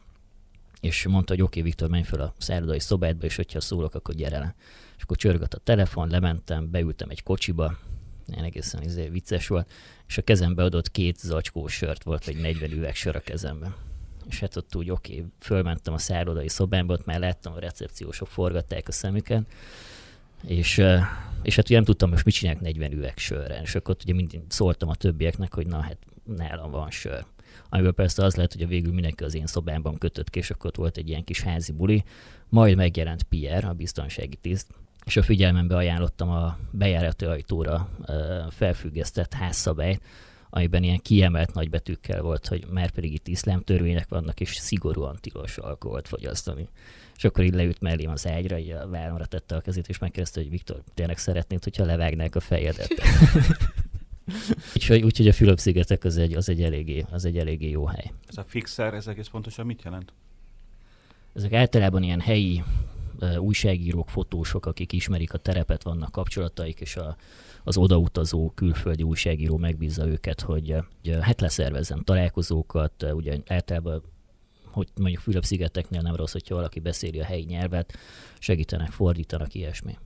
És mondta, hogy oké, okay, Viktor, menj fel a szállodai szobádba, és hogyha szólok, akkor gyere le. És akkor csörgött a telefon, lementem, beültem egy kocsiba, én egészen izé vicces volt, és a kezembe adott két zacskó sört, volt egy 40 üveg sör a kezemben. És hát ott úgy oké, okay, fölmentem a szállodai szobámba, ott már láttam a recepciósok forgatták a szemüket, és, és hát ugye nem tudtam most mit csinálják 40 üveg sörre, és akkor ugye mindig szóltam a többieknek, hogy na hát nálam van sör. Amiből persze az lehet, hogy a végül mindenki az én szobámban kötött ki, és akkor ott volt egy ilyen kis házi buli. Majd megjelent Pierre, a biztonsági tiszt, és a figyelmembe ajánlottam a bejárati ajtóra felfüggesztett házszabályt, amiben ilyen kiemelt nagybetűkkel volt, hogy már pedig itt iszlám törvények vannak, és szigorúan tilos alkoholt fogyasztani. És akkor így leült mellém az ágyra, így a vállamra tette a kezét, és megkérdezte, hogy Viktor, tényleg szeretnéd, hogyha levágnák a fejedet? úgyhogy, úgyhogy a Fülöp-szigetek az egy, az, egy eléggé, az egy eléggé jó hely. Ez a fixer, ez egész pontosan mit jelent? Ezek általában ilyen helyi újságírók, fotósok, akik ismerik a terepet, vannak kapcsolataik, és a, az odautazó külföldi újságíró megbízza őket, hogy, hogy hát leszervezzen találkozókat, ugye általában hogy mondjuk Fülöp-szigeteknél nem rossz, hogyha valaki beszéli a helyi nyelvet, segítenek, fordítanak, ilyesmi.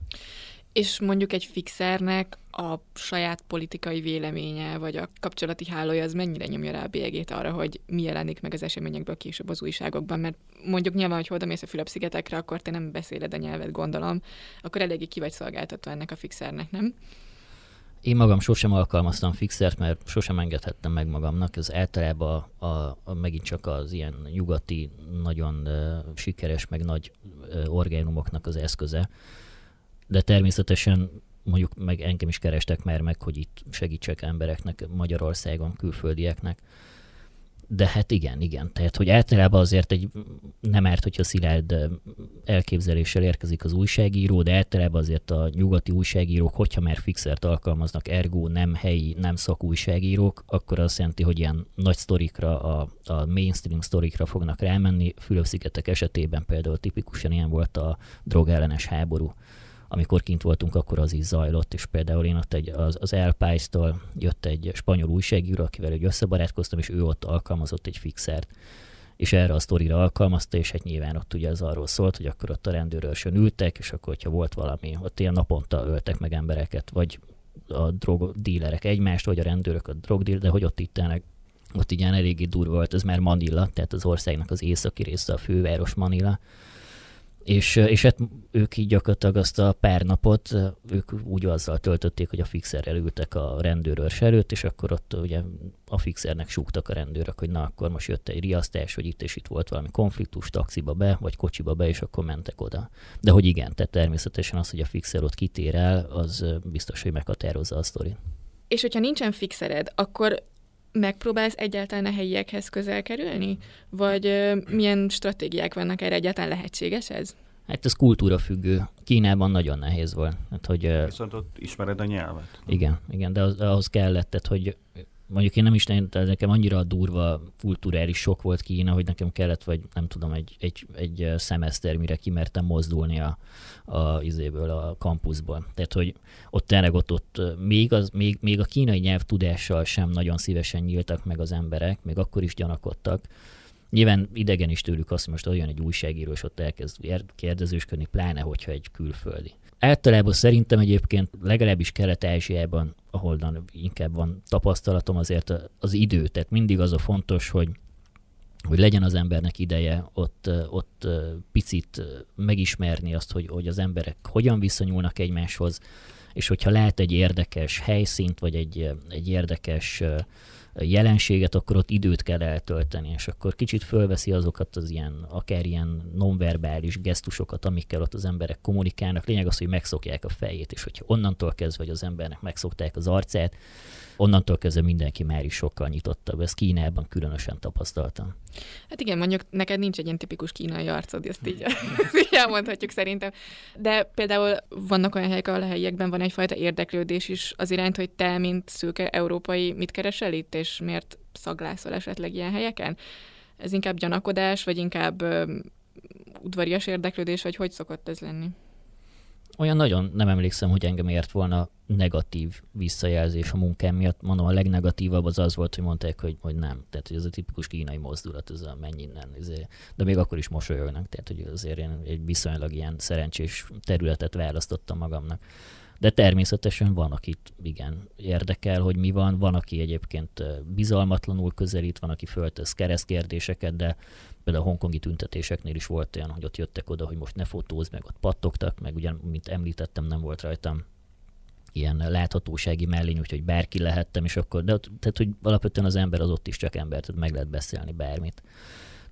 És mondjuk egy fixernek a saját politikai véleménye, vagy a kapcsolati hálója az mennyire nyomja rá a bélyegét arra, hogy mi jelenik meg az eseményekből később az újságokban, mert mondjuk nyilván, hogy oda mész a Fülöp-szigetekre, akkor te nem beszéled a nyelvet, gondolom, akkor eléggé ki vagy szolgáltatva ennek a fixernek, nem? Én magam sosem alkalmaztam fixert, mert sosem engedhettem meg magamnak. Ez általában a, a, a megint csak az ilyen nyugati, nagyon uh, sikeres, meg nagy uh, orgánumoknak az eszköze. De természetesen mondjuk meg engem is kerestek már meg, hogy itt segítsek embereknek Magyarországon, külföldieknek. De hát igen, igen. Tehát, hogy általában azért egy nem árt, hogyha szilárd elképzeléssel érkezik az újságíró, de általában azért a nyugati újságírók, hogyha már fixert alkalmaznak, ergo nem helyi, nem szakújságírók, akkor azt jelenti, hogy ilyen nagy sztorikra, a, a mainstream sztorikra fognak rámenni. Fülöp-szigetek esetében például tipikusan ilyen volt a drogellenes háború amikor kint voltunk, akkor az is zajlott, és például én ott egy, az, az El Pais-tól jött egy spanyol újságíró, akivel egy összebarátkoztam, és ő ott alkalmazott egy fixert. És erre a sztorira alkalmazta, és hát nyilván ott ugye az arról szólt, hogy akkor ott a rendőrőrsön ültek, és akkor, hogyha volt valami, ott ilyen naponta öltek meg embereket, vagy a drogdílerek egymást, vagy a rendőrök a drogdíler, de hogy ott itt tényleg ott igen eléggé durva volt, ez már Manila, tehát az országnak az északi része, a főváros Manila, és, és hát ők így gyakorlatilag azt a pár napot, ők úgy azzal töltötték, hogy a fixerrel ültek a rendőrörs előtt, és akkor ott ugye a fixernek súgtak a rendőrök, hogy na akkor most jött egy riasztás, hogy itt és itt volt valami konfliktus, taxiba be, vagy kocsiba be, és akkor mentek oda. De hogy igen, tehát természetesen az, hogy a fixer ott kitér el, az biztos, hogy meghatározza a sztorit. És hogyha nincsen fixered, akkor megpróbálsz egyáltalán a helyiekhez közel kerülni? Vagy milyen stratégiák vannak erre? Egyáltalán lehetséges ez? Hát ez kultúra függő. Kínában nagyon nehéz volt. Hát, hogy, Viszont ott ismered a nyelvet. Igen, igen, de az, ahhoz kellett, tehát, hogy mondjuk én nem is tehát nekem annyira durva kulturális sok volt Kína, hogy nekem kellett, vagy nem tudom, egy, egy, egy szemeszter, mire kimertem mozdulni a, a izéből, a kampuszból. Tehát, hogy ott tényleg ott, ott még, az, még, még a kínai nyelv tudással sem nagyon szívesen nyíltak meg az emberek, még akkor is gyanakodtak. Nyilván idegen is tőlük azt, hogy most olyan egy újságíró, és ott elkezd kérdezősködni, pláne, hogyha egy külföldi. Általában szerintem egyébként legalábbis Kelet-Ázsiában, ahol inkább van tapasztalatom, azért az idő, tehát mindig az a fontos, hogy hogy legyen az embernek ideje ott, ott picit megismerni azt, hogy, hogy az emberek hogyan viszonyulnak egymáshoz, és hogyha lát egy érdekes helyszínt, vagy egy, egy érdekes jelenséget, akkor ott időt kell eltölteni, és akkor kicsit fölveszi azokat az ilyen, akár ilyen nonverbális gesztusokat, amikkel ott az emberek kommunikálnak. Lényeg az, hogy megszokják a fejét, és hogyha onnantól kezdve, hogy az embernek megszokták az arcát, onnantól kezdve mindenki már is sokkal nyitottabb. Ezt Kínában különösen tapasztaltam. Hát igen, mondjuk neked nincs egy ilyen tipikus kínai arcod, ezt így, ezt így elmondhatjuk szerintem. De például vannak olyan helyek, ahol a helyiekben van egyfajta érdeklődés is az iránt, hogy te, mint szőke európai, mit keresel itt, és miért szaglászol esetleg ilyen helyeken? Ez inkább gyanakodás, vagy inkább ö, udvarias érdeklődés, vagy hogy szokott ez lenni? Olyan nagyon nem emlékszem, hogy engem ért volna negatív visszajelzés a munkám miatt. Mondom, a legnegatívabb az az volt, hogy mondták, hogy, hogy nem. Tehát, hogy ez a tipikus kínai mozdulat, ez a menj innen. Ezért. De még akkor is mosolyognak. Tehát, hogy azért én egy viszonylag ilyen szerencsés területet választottam magamnak. De természetesen van, akit igen érdekel, hogy mi van, van, aki egyébként bizalmatlanul közelít, van, aki föltesz keresztkérdéseket, de például a hongkongi tüntetéseknél is volt olyan, hogy ott jöttek oda, hogy most ne fotózz, meg ott pattogtak, meg ugyan, mint említettem, nem volt rajtam ilyen láthatósági mellény, úgyhogy bárki lehettem, és akkor, de tehát, hogy alapvetően az ember az ott is csak ember, tehát meg lehet beszélni bármit.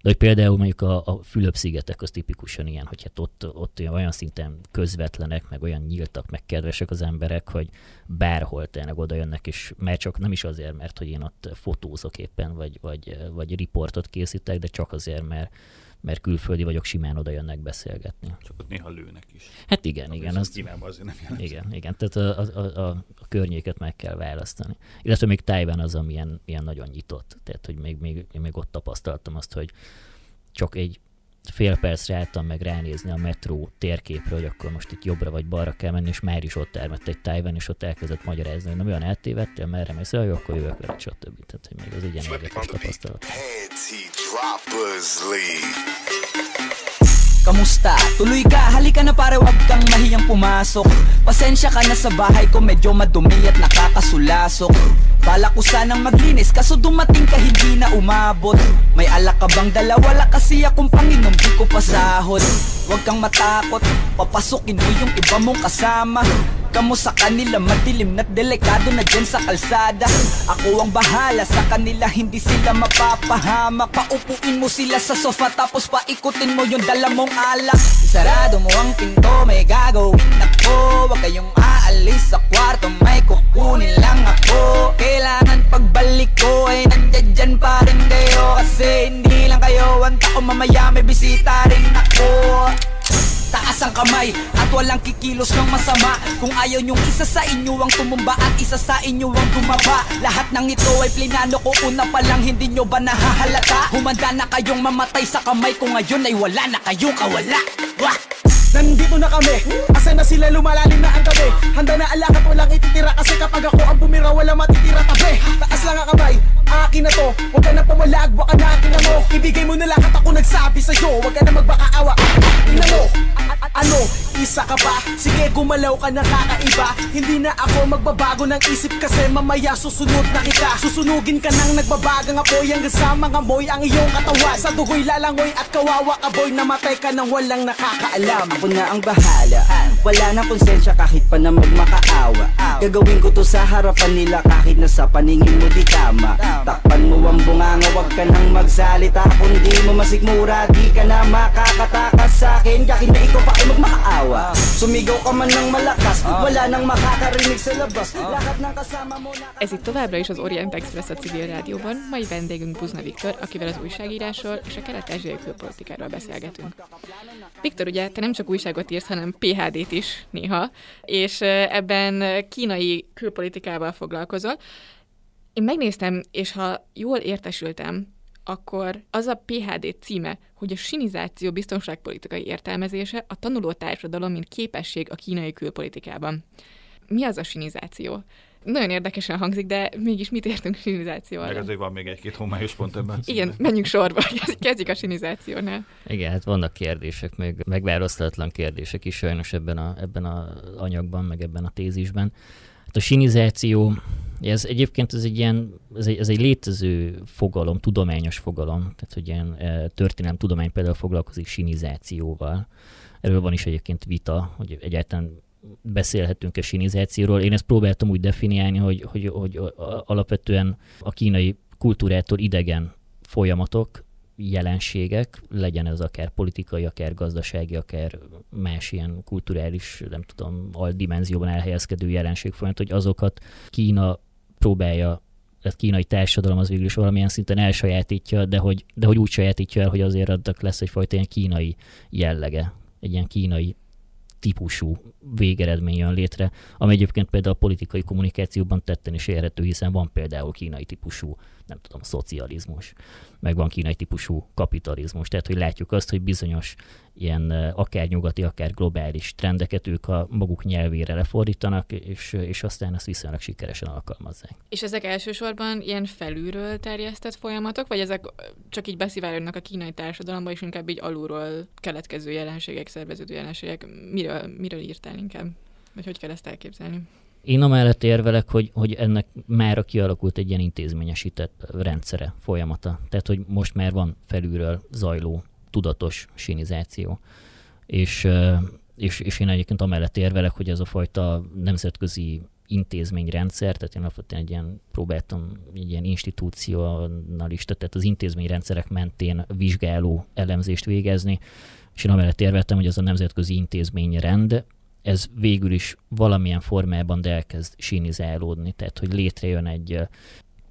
De hogy például mondjuk a, a Fülöp-szigetek az tipikusan ilyen, hogy hát ott, ott olyan, szinten közvetlenek, meg olyan nyíltak, meg kedvesek az emberek, hogy bárhol tényleg oda jönnek, és már csak nem is azért, mert hogy én ott fotózok éppen, vagy, vagy, vagy riportot készítek, de csak azért, mert mert külföldi vagyok, simán oda jönnek beszélgetni. Csak ott néha lőnek is. Hát igen, A igen. Az, azért nem jelent. igen, igen. Tehát a, a, a, a környéket meg kell választani. Illetve még Tájván az, ami ilyen, ilyen nagyon nyitott. Tehát, hogy még, még, még ott tapasztaltam azt, hogy csak egy fél percre álltam meg ránézni a metró térképre, hogy akkor most itt jobbra vagy balra kell menni, és már is ott termett egy tájban, és ott elkezdett magyarázni, hogy nem olyan eltévedtél, merre mész, hogy akkor jövök veled, stb. Tehát, hogy még az igen érdekes tapasztalat. Kamusta? Tuloy ka, halika na pare wag kang mahiyang pumasok. Pasensya ka na sa bahay ko medyo madumi at nakakasulasok. Bala ko sanang maglinis kaso dumating ka hindi na umabot. May alak ka bang dala? Wala kasi akong panginom di ko pasahod Huwag kang matakot, papasukin mo yung iba mong kasama. Kamo sa kanila madilim na delikado na dyan sa kalsada. Ako ang bahala sa kanila hindi sila mapapahamak Paupuin mo sila sa sofa tapos paikutin mo yung dala mong alak. Sarado mo ang pinto may gagawin ako. Huwag kayong aalis sa kwarto may kukunin lang ako. Kailangan pagbalik ko ay nandyan dyan pa rin kayo. Kasi hindi lang kayo ang tao mamaya may bisita rin ako Taas ang kamay at walang kikilos ng masama. Kung ayaw nyong isa sa inyo ang tumumba at isa sa inyo ang tumaba Lahat ng ito ay plinano ko una pa lang hindi nyo ba nahahalata? Humanda na kayong mamatay sa kamay ko ngayon ay wala na kayong kawala. Wah! Nandito na kami. Asa na sila lumalalim na ang gabi. Handa na alak at walang ititira Kasi kapag ako ang bumira wala matitira tabi. Taas lang ang kamay, akin na to. Huwag ka na pumalag, baka na akin na mo. Ibigay mo na lahat ako nagsabi sa'yo. Huwag ka na magbakaawa. A- ano, isa ka pa Sige gumalaw ka na kakaiba Hindi na ako magbabago ng isip Kasi mamaya susunod na kita. Susunugin ka ng nagbabagang apoy Hanggang sa mga moy ang iyong katawan. Sa dugoy lalangoy at kawawa ka boy Namatay ka ng walang nakakaalam. Ako na ang bahala. Wala na konsensya kahit pa na magmakaawa. Gagawin ko to sa harapan nila kahit na sa paningin mo di tama. Takpan mo ang bunganga wag ka nang magsalita. Kung di mo masigmura di ka na makakatakas sa akin. Kahit na ikaw pa ay magmakaawa Sumigaw ka man ng malakas Wala nang makakarinig sa labas Lahat ng kasama mo na Ez itt továbbra is az Orient Express a civil rádióban. Mai vendégünk Buzna Viktor, akivel az újságírásról és a kelet-ázsiai külpolitikáról beszélgetünk. Viktor, ugye te nem csak újságot írsz, hanem PHD-t is néha, és ebben kínai külpolitikával foglalkozol. Én megnéztem, és ha jól értesültem, akkor az a PHD címe, hogy a sinizáció biztonságpolitikai értelmezése a tanuló társadalom, mint képesség a kínai külpolitikában. Mi az a sinizáció? Nagyon érdekesen hangzik, de mégis mit értünk sinizáció Meg azért van még egy-két homályos pont ebben. Igen, menjünk sorba, kezdjük a sinizációnál. Igen, hát vannak kérdések, meg megválasztatlan kérdések is sajnos ebben, a, ebben az anyagban, meg ebben a tézisben. Hát a sinizáció, ez egyébként ez egy ilyen, ez egy, ez egy létező fogalom, tudományos fogalom, tehát hogy ilyen e, történelem tudomány például foglalkozik sinizációval. Erről van is egyébként vita, hogy egyáltalán beszélhetünk-e sinizációról. Én ezt próbáltam úgy definiálni, hogy, hogy, hogy alapvetően a kínai kultúrától idegen folyamatok, jelenségek, legyen ez akár politikai, akár gazdasági, akár más ilyen kulturális, nem tudom, aldimenzióban elhelyezkedő jelenség folyamat, hogy azokat Kína próbálja tehát kínai társadalom az végül is valamilyen szinten elsajátítja, de hogy, de hogy úgy sajátítja el, hogy azért adnak lesz egyfajta ilyen kínai jellege, egy ilyen kínai típusú végeredmény jön létre, ami egyébként például a politikai kommunikációban tetten is érhető, hiszen van például kínai típusú, nem tudom, szocializmus, meg van kínai típusú kapitalizmus. Tehát, hogy látjuk azt, hogy bizonyos ilyen akár nyugati, akár globális trendeket ők a maguk nyelvére lefordítanak, és, és aztán ezt viszonylag sikeresen alkalmazzák. És ezek elsősorban ilyen felülről terjesztett folyamatok, vagy ezek csak így beszivárognak a kínai társadalomba, és inkább így alulról keletkező jelenségek, szerveződő jelenségek? Miről, miről írtál inkább? Vagy hogy kell ezt elképzelni? Én amellett érvelek, hogy, hogy ennek már kialakult egy ilyen intézményesített rendszere, folyamata. Tehát, hogy most már van felülről zajló, tudatos sinizáció. És, és, és én egyébként amellett érvelek, hogy ez a fajta nemzetközi intézményrendszer, tehát én alapvetően egy ilyen, próbáltam egy ilyen institucionalista, tehát az intézményrendszerek mentén vizsgáló elemzést végezni, és én amellett érveltem, hogy az a nemzetközi intézményrend, ez végül is valamilyen formában de elkezd sinizálódni, tehát hogy létrejön egy,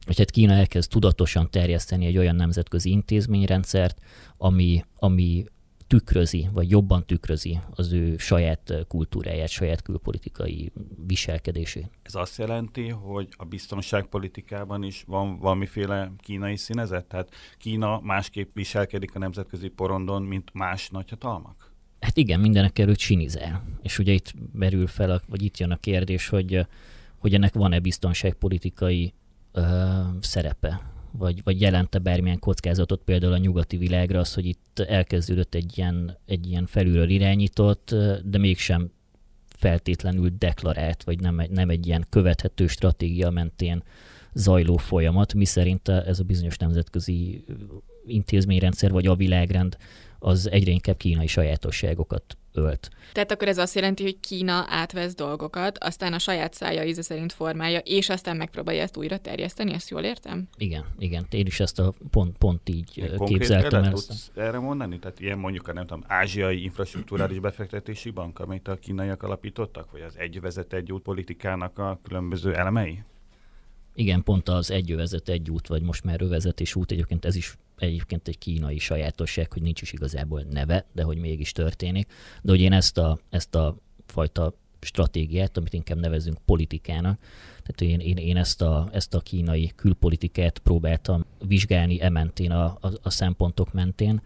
hogy hát Kína elkezd tudatosan terjeszteni egy olyan nemzetközi intézményrendszert, ami, ami tükrözi, vagy jobban tükrözi az ő saját kultúráját, saját külpolitikai viselkedését. Ez azt jelenti, hogy a biztonságpolitikában is van valamiféle kínai színezet? Tehát Kína másképp viselkedik a nemzetközi porondon, mint más nagyhatalmak? Hát igen, mindenek előtt sinizel. És ugye itt merül fel, a, vagy itt jön a kérdés, hogy, hogy ennek van-e biztonságpolitikai ö, szerepe, vagy, vagy jelente bármilyen kockázatot például a nyugati világra az, hogy itt elkezdődött egy ilyen, egy ilyen felülről irányított, de mégsem feltétlenül deklarált, vagy nem, nem egy ilyen követhető stratégia mentén zajló folyamat, miszerint ez a bizonyos nemzetközi intézményrendszer, vagy a világrend az egyre inkább kínai sajátosságokat ölt. Tehát akkor ez azt jelenti, hogy Kína átvesz dolgokat, aztán a saját szája íze szerint formálja, és aztán megpróbálja ezt újra terjeszteni, ezt jól értem? Igen, igen. Én is ezt a pont, pont így Konkrét képzeltem el. Tudsz erre mondani? Tehát ilyen mondjuk a nem tudom, ázsiai infrastruktúrális befektetési bank, amit a kínaiak alapítottak, vagy az egy vezet egy út politikának a különböző elemei? Igen, pont az egy övezet egy út, vagy most már övezetés út, egyébként ez is egyébként egy kínai sajátosság, hogy nincs is igazából neve, de hogy mégis történik. De hogy én ezt a, ezt a fajta stratégiát, amit inkább nevezünk politikának, tehát én, én, én ezt, a, ezt a kínai külpolitikát próbáltam vizsgálni e mentén, a, a, a szempontok mentén,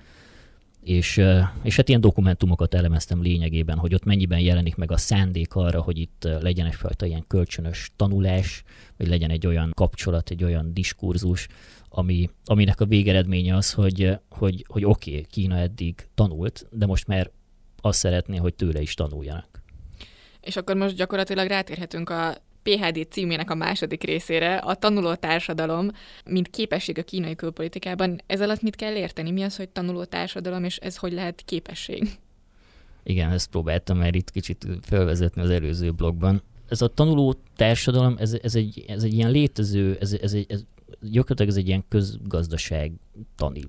és, és hát ilyen dokumentumokat elemeztem lényegében, hogy ott mennyiben jelenik meg a szándék arra, hogy itt legyen egyfajta ilyen kölcsönös tanulás, vagy legyen egy olyan kapcsolat, egy olyan diskurzus, ami, aminek a végeredménye az, hogy, hogy, hogy oké, okay, Kína eddig tanult, de most már azt szeretné, hogy tőle is tanuljanak. És akkor most gyakorlatilag rátérhetünk a PHD címének a második részére, a tanuló társadalom, mint képesség a kínai külpolitikában. Ez alatt mit kell érteni? Mi az, hogy tanuló társadalom, és ez hogy lehet képesség? Igen, ezt próbáltam már itt kicsit felvezetni az előző blogban. Ez a tanuló társadalom, ez, ez, egy, ez egy ilyen létező, ez, ez, egy, ez gyakorlatilag ez egy ilyen közgazdaság tani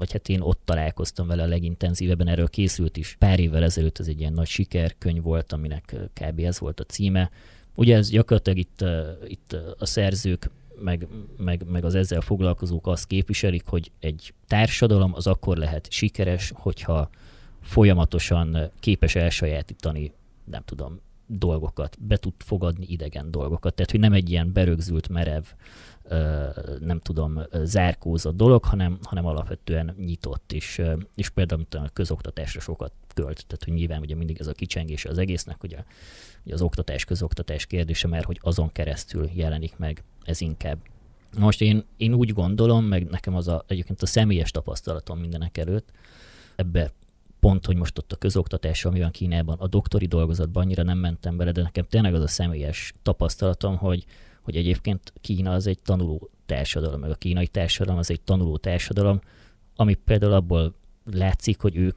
vagy hát én ott találkoztam vele a legintenzívebben, erről készült is pár évvel ezelőtt, ez egy ilyen nagy sikerkönyv volt, aminek kb. ez volt a címe. Ugye ez gyakorlatilag itt, itt a szerzők meg, meg, meg az ezzel foglalkozók azt képviselik, hogy egy társadalom az akkor lehet sikeres, hogyha folyamatosan képes elsajátítani, nem tudom, dolgokat, be tud fogadni idegen dolgokat. Tehát, hogy nem egy ilyen berögzült, merev, nem tudom, zárkózott dolog, hanem, hanem alapvetően nyitott, és, és például a közoktatásra sokat költ. Tehát, hogy nyilván ugye mindig ez a kicsengése az egésznek, hogy, hogy az oktatás, közoktatás kérdése, mert hogy azon keresztül jelenik meg ez inkább. Most én, én úgy gondolom, meg nekem az a, egyébként a személyes tapasztalatom mindenek előtt, ebbe pont, hogy most ott a közoktatás, ami van Kínában, a doktori dolgozatban annyira nem mentem bele, de nekem tényleg az a személyes tapasztalatom, hogy, hogy egyébként Kína az egy tanuló társadalom, meg a kínai társadalom az egy tanuló társadalom, ami például abból látszik, hogy ők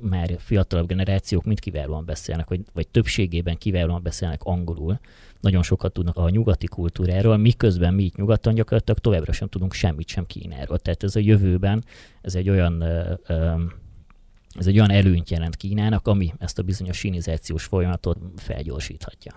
már fiatalabb generációk mind kiválóan beszélnek, vagy, vagy többségében kiválóan beszélnek angolul. Nagyon sokat tudnak a nyugati kultúráról, miközben mi itt nyugaton gyakorlatilag továbbra sem tudunk semmit sem Kínáról. Tehát ez a jövőben, ez egy olyan ez egy olyan előnyt jelent Kínának, ami ezt a bizonyos sinizációs folyamatot felgyorsíthatja.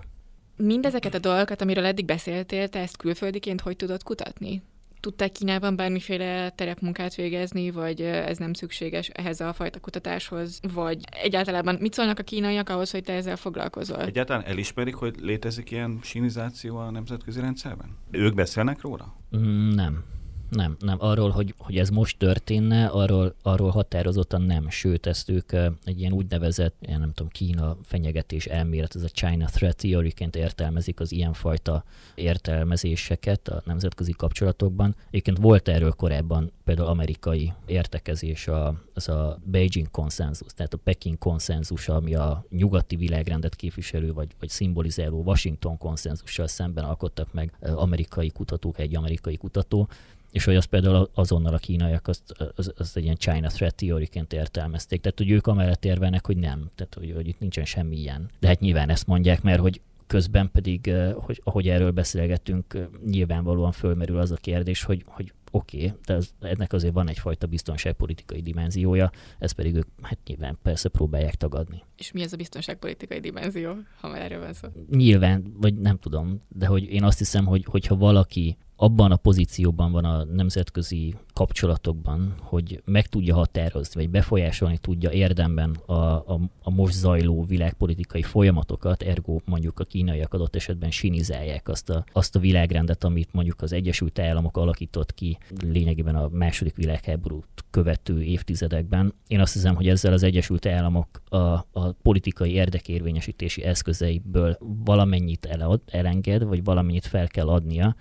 Mindezeket a dolgokat, amiről eddig beszéltél, te ezt külföldiként hogy tudod kutatni? Tudták Kínában bármiféle terepmunkát végezni, vagy ez nem szükséges ehhez a fajta kutatáshoz, vagy egyáltalán mit szólnak a kínaiak ahhoz, hogy te ezzel foglalkozol? Egyáltalán elismerik, hogy létezik ilyen sinizáció a nemzetközi rendszerben? Ők beszélnek róla? Mm, nem. Nem, nem. Arról, hogy, hogy ez most történne, arról, arról határozottan nem. Sőt, ezt ők egy ilyen úgynevezett, ilyen nem tudom, Kína fenyegetés elmélet, ez a China Threat Theory-ként értelmezik az ilyenfajta értelmezéseket a nemzetközi kapcsolatokban. Egyébként volt erről korábban például amerikai értekezés, a, az a Beijing konszenzus, tehát a Peking konszenzus, ami a nyugati világrendet képviselő vagy, vagy szimbolizáló Washington konszenzussal szemben alkottak meg amerikai kutatók, egy amerikai kutató, és hogy azt például azonnal a kínaiak azt, azt, azt egy ilyen China Threat Theory-ként értelmezték. Tehát, hogy ők amellett érvelnek, hogy nem, tehát, hogy, hogy itt nincsen semmi ilyen. De hát nyilván ezt mondják, mert hogy közben pedig, hogy, ahogy erről beszélgetünk, nyilvánvalóan fölmerül az a kérdés, hogy, hogy oké, okay, de ez, ennek azért van egyfajta biztonságpolitikai dimenziója, ez pedig ők hát nyilván persze próbálják tagadni. És mi ez a biztonságpolitikai dimenzió, ha már erről van szó? Nyilván, vagy nem tudom, de hogy én azt hiszem, hogy hogyha valaki abban a pozícióban van a nemzetközi kapcsolatokban, hogy meg tudja határozni, vagy befolyásolni tudja érdemben a, a, a most zajló világpolitikai folyamatokat, ergo mondjuk a kínaiak adott esetben sinizálják azt a, azt a világrendet, amit mondjuk az Egyesült Államok alakított ki lényegében a második világháborút követő évtizedekben. Én azt hiszem, hogy ezzel az Egyesült Államok a, a politikai érdekérvényesítési eszközeiből valamennyit elad, elenged, vagy valamennyit fel kell adnia,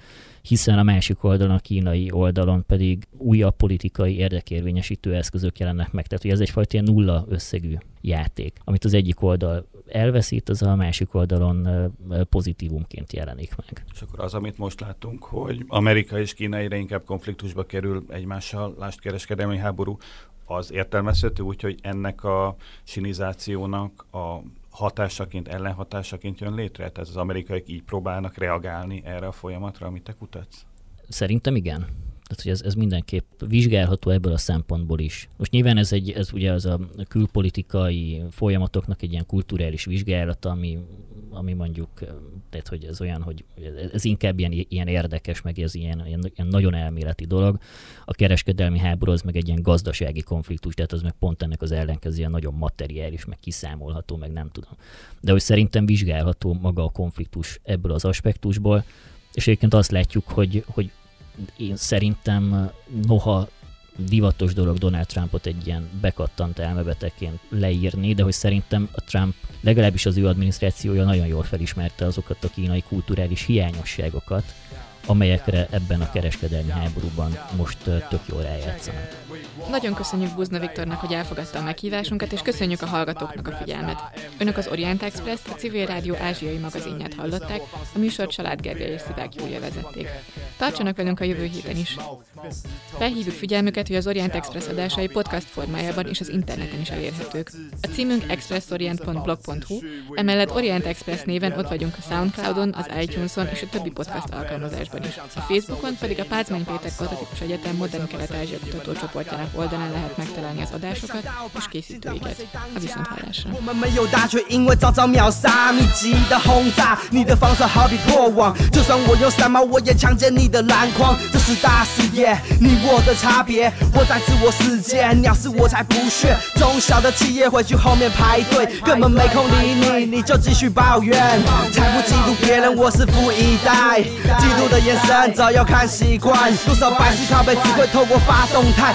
hiszen a másik oldalon, a kínai oldalon pedig újabb politikai érdekérvényesítő eszközök jelennek meg. Tehát, hogy ez egyfajta ilyen nulla összegű játék, amit az egyik oldal elveszít, az a másik oldalon pozitívumként jelenik meg. És akkor az, amit most látunk, hogy Amerika és Kína egyre inkább konfliktusba kerül egymással, lást kereskedelmi háború, az értelmezhető úgy, hogy ennek a sinizációnak a hatásaként, ellenhatásaként jön létre? Tehát az amerikaiak így próbálnak reagálni erre a folyamatra, amit te kutatsz? Szerintem igen. Tehát, hogy ez, ez mindenképp vizsgálható ebből a szempontból is. Most nyilván ez, egy, ez ugye az a külpolitikai folyamatoknak egy ilyen kulturális vizsgálata, ami, ami mondjuk, tehát hogy ez olyan, hogy ez inkább ilyen, ilyen érdekes, meg ez ilyen, ilyen, ilyen nagyon elméleti dolog. A kereskedelmi háború az meg egy ilyen gazdasági konfliktus, tehát az meg pont ennek az ellenkező, ilyen nagyon materiális, meg kiszámolható, meg nem tudom. De hogy szerintem vizsgálható maga a konfliktus ebből az aspektusból, és egyébként azt látjuk, hogy, hogy én szerintem noha divatos dolog Donald Trumpot egy ilyen bekattant elmebeteként leírni, de hogy szerintem a Trump legalábbis az ő adminisztrációja nagyon jól felismerte azokat a kínai kulturális hiányosságokat, amelyekre ebben a kereskedelmi háborúban most tök jól rájátszanak. Nagyon köszönjük Buzna Viktornak, hogy elfogadta a meghívásunkat, és köszönjük a hallgatóknak a figyelmet. Önök az Orient express a Civil Rádió ázsiai magazinját hallották, a műsort Család Gergely és Szivák Júlia vezették. Tartsanak velünk a jövő héten is. Felhívjuk figyelmüket, hogy az Orient Express adásai podcast formájában és az interneten is elérhetők. A címünk expressorient.blog.hu, emellett Orient Express néven ott vagyunk a Soundcloudon, az iTunes-on és a többi podcast alkalmazásban is. A Facebookon pedig a Pázmány Péter Katatikus Egyetem Modern Kelet-Ázsia sportjelek oldalán lehet megtalálni az adásokat és készítőiket. A viszonthallásra. 我们没有大学，因为早早秒杀，密集的轰炸，你的防守好比破网。就算我有三毛，我也强奸你的篮筐。这是大事业，你我的差别，活在自我世界，鸟事我才不屑。中小的企业会去后面排队，根本没空理你，你就继续抱怨。才不嫉妒别人，我是富一代，嫉妒的眼神早要看习惯。多少百事靠背只会透过发动态，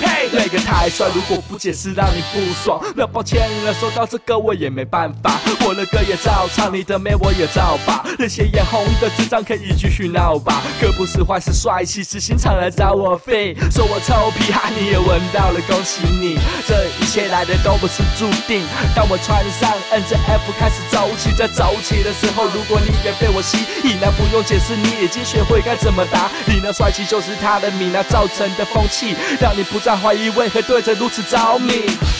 太帅，如果不解释让你不爽，那抱歉了，说到这个我也没办法。我的歌也照唱，你的妹我也照把。那些眼红的智障可以继续闹吧，可不是坏是帅气，是心肠来找我费。说我臭屁哈，你也闻到了，恭喜你，这一切来的都不是注定。当我穿上 N 着 F 开始走起，在走起的时候，如果你也被我吸引，那不用解释，你已经学会该怎么答。你那帅气就是他的米，那造成的风气，让你不再怀疑。为何对着如此着迷？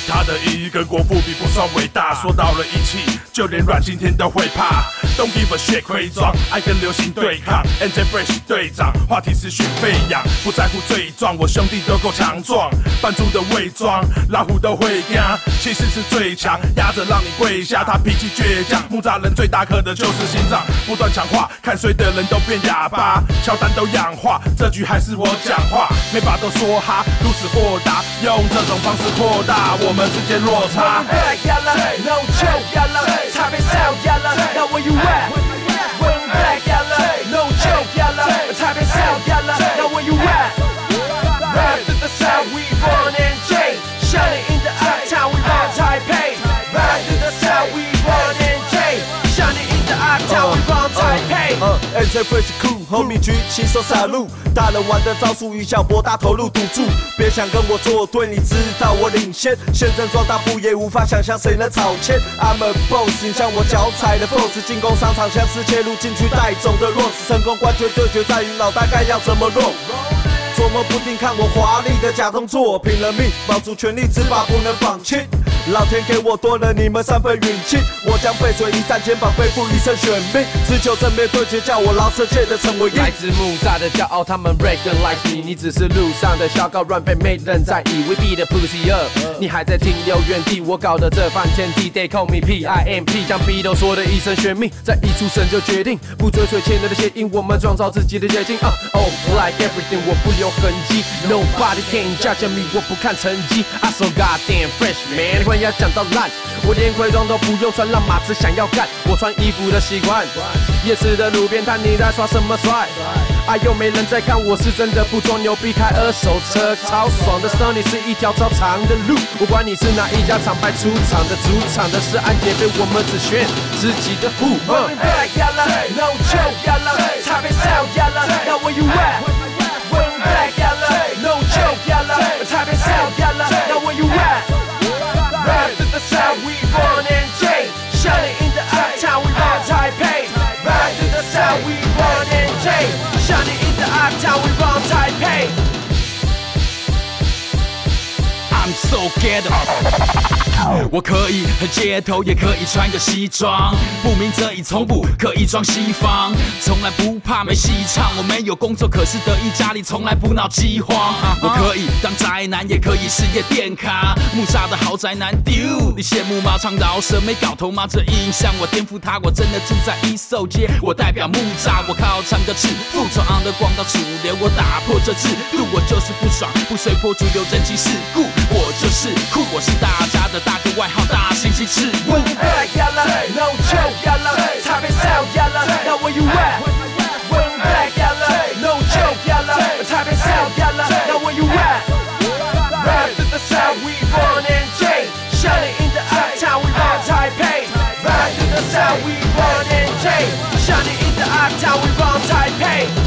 他的意义跟国父比不算伟大，说到了义气，就连阮经天都会怕。Don't give a shit，可以装，爱跟流行对抗。NJ Fresh 队长，话题持续飞扬，不在乎罪状，我兄弟都够强壮。扮猪的伪装，老虎都会惊，气势是最强，压着让你跪下。他脾气倔强，木栅人最大颗的就是心脏，不断强化，看谁的人都变哑巴，乔丹都氧化，这局还是我讲话，每把都说哈，如此豁达，用这种方式扩大我们之间落差。嗯，NJ Fresh Cool，后面举起手杀戮，大人玩的招数，以小博大投入赌注，别想跟我作对，你知道我领先，现正壮大副也无法想象谁能超前。I'm a boss，你像我脚踩的 boss，进攻商场像是切入禁区带走的 Rose，成功关键对决在于脑袋该要怎么 roll。琢磨不定，看我华丽的假动作，拼了命保住权力，只把不能放弃。老天给我多了你们三分运气，我将背水一战，肩膀背负一身选命，只求正面对决，叫我老世界的陈伟英。来自木栅的骄傲，他们 recognize me，你只是路上的小高，乱飞没人在意。We be the pussy up，你还在停留原地，我搞的这番天地，They call me P I M P，将 B 都说的一生玄秘，在一出生就决定不追随前人的谐音，我们创造自己的捷径。啊、oh like everything，我不留痕迹，Nobody can judge me，我不看成绩。I so goddamn fresh man，混要讲到烂，我连盔装都不用穿，让马子想要干。我穿衣服的习惯，夜市的路边摊，你在耍什么帅？哎，又没人在看，我是真的不装牛逼，开二手车，超爽的 Sony 是一条超长的路。不管你是哪一家厂牌出厂的，主场的是安杰被我们只选自己的副。そうけど。我可以很街头，也可以穿个西装，不鸣则已，从不刻意装西方，从来不怕没戏唱。我没有工作，可是得意家里从来不闹饥荒。我可以当宅男，也可以事业电咖，木栅的豪宅男丢，你羡慕吗？唱饶舌没搞头吗？这印象我颠覆他，我真的住在一寿街，我代表木栅，我靠唱歌致富，从 on 的广到主流，我打破这制度，我就是不爽，不随波逐流，人情世故，我就是酷，我是大家的大哥，外号大猩猩赤木。 Bring back yalla, no joke yalla, top it out yalla, now where you at? Bring back yalla, no joke yalla, top it out yalla, now where you at? Rap to the south, we run NJ. Shut it in the uptown, we run Taipei. Rap to the south, we run NJ. Shut it in the uptown, we run Taipei.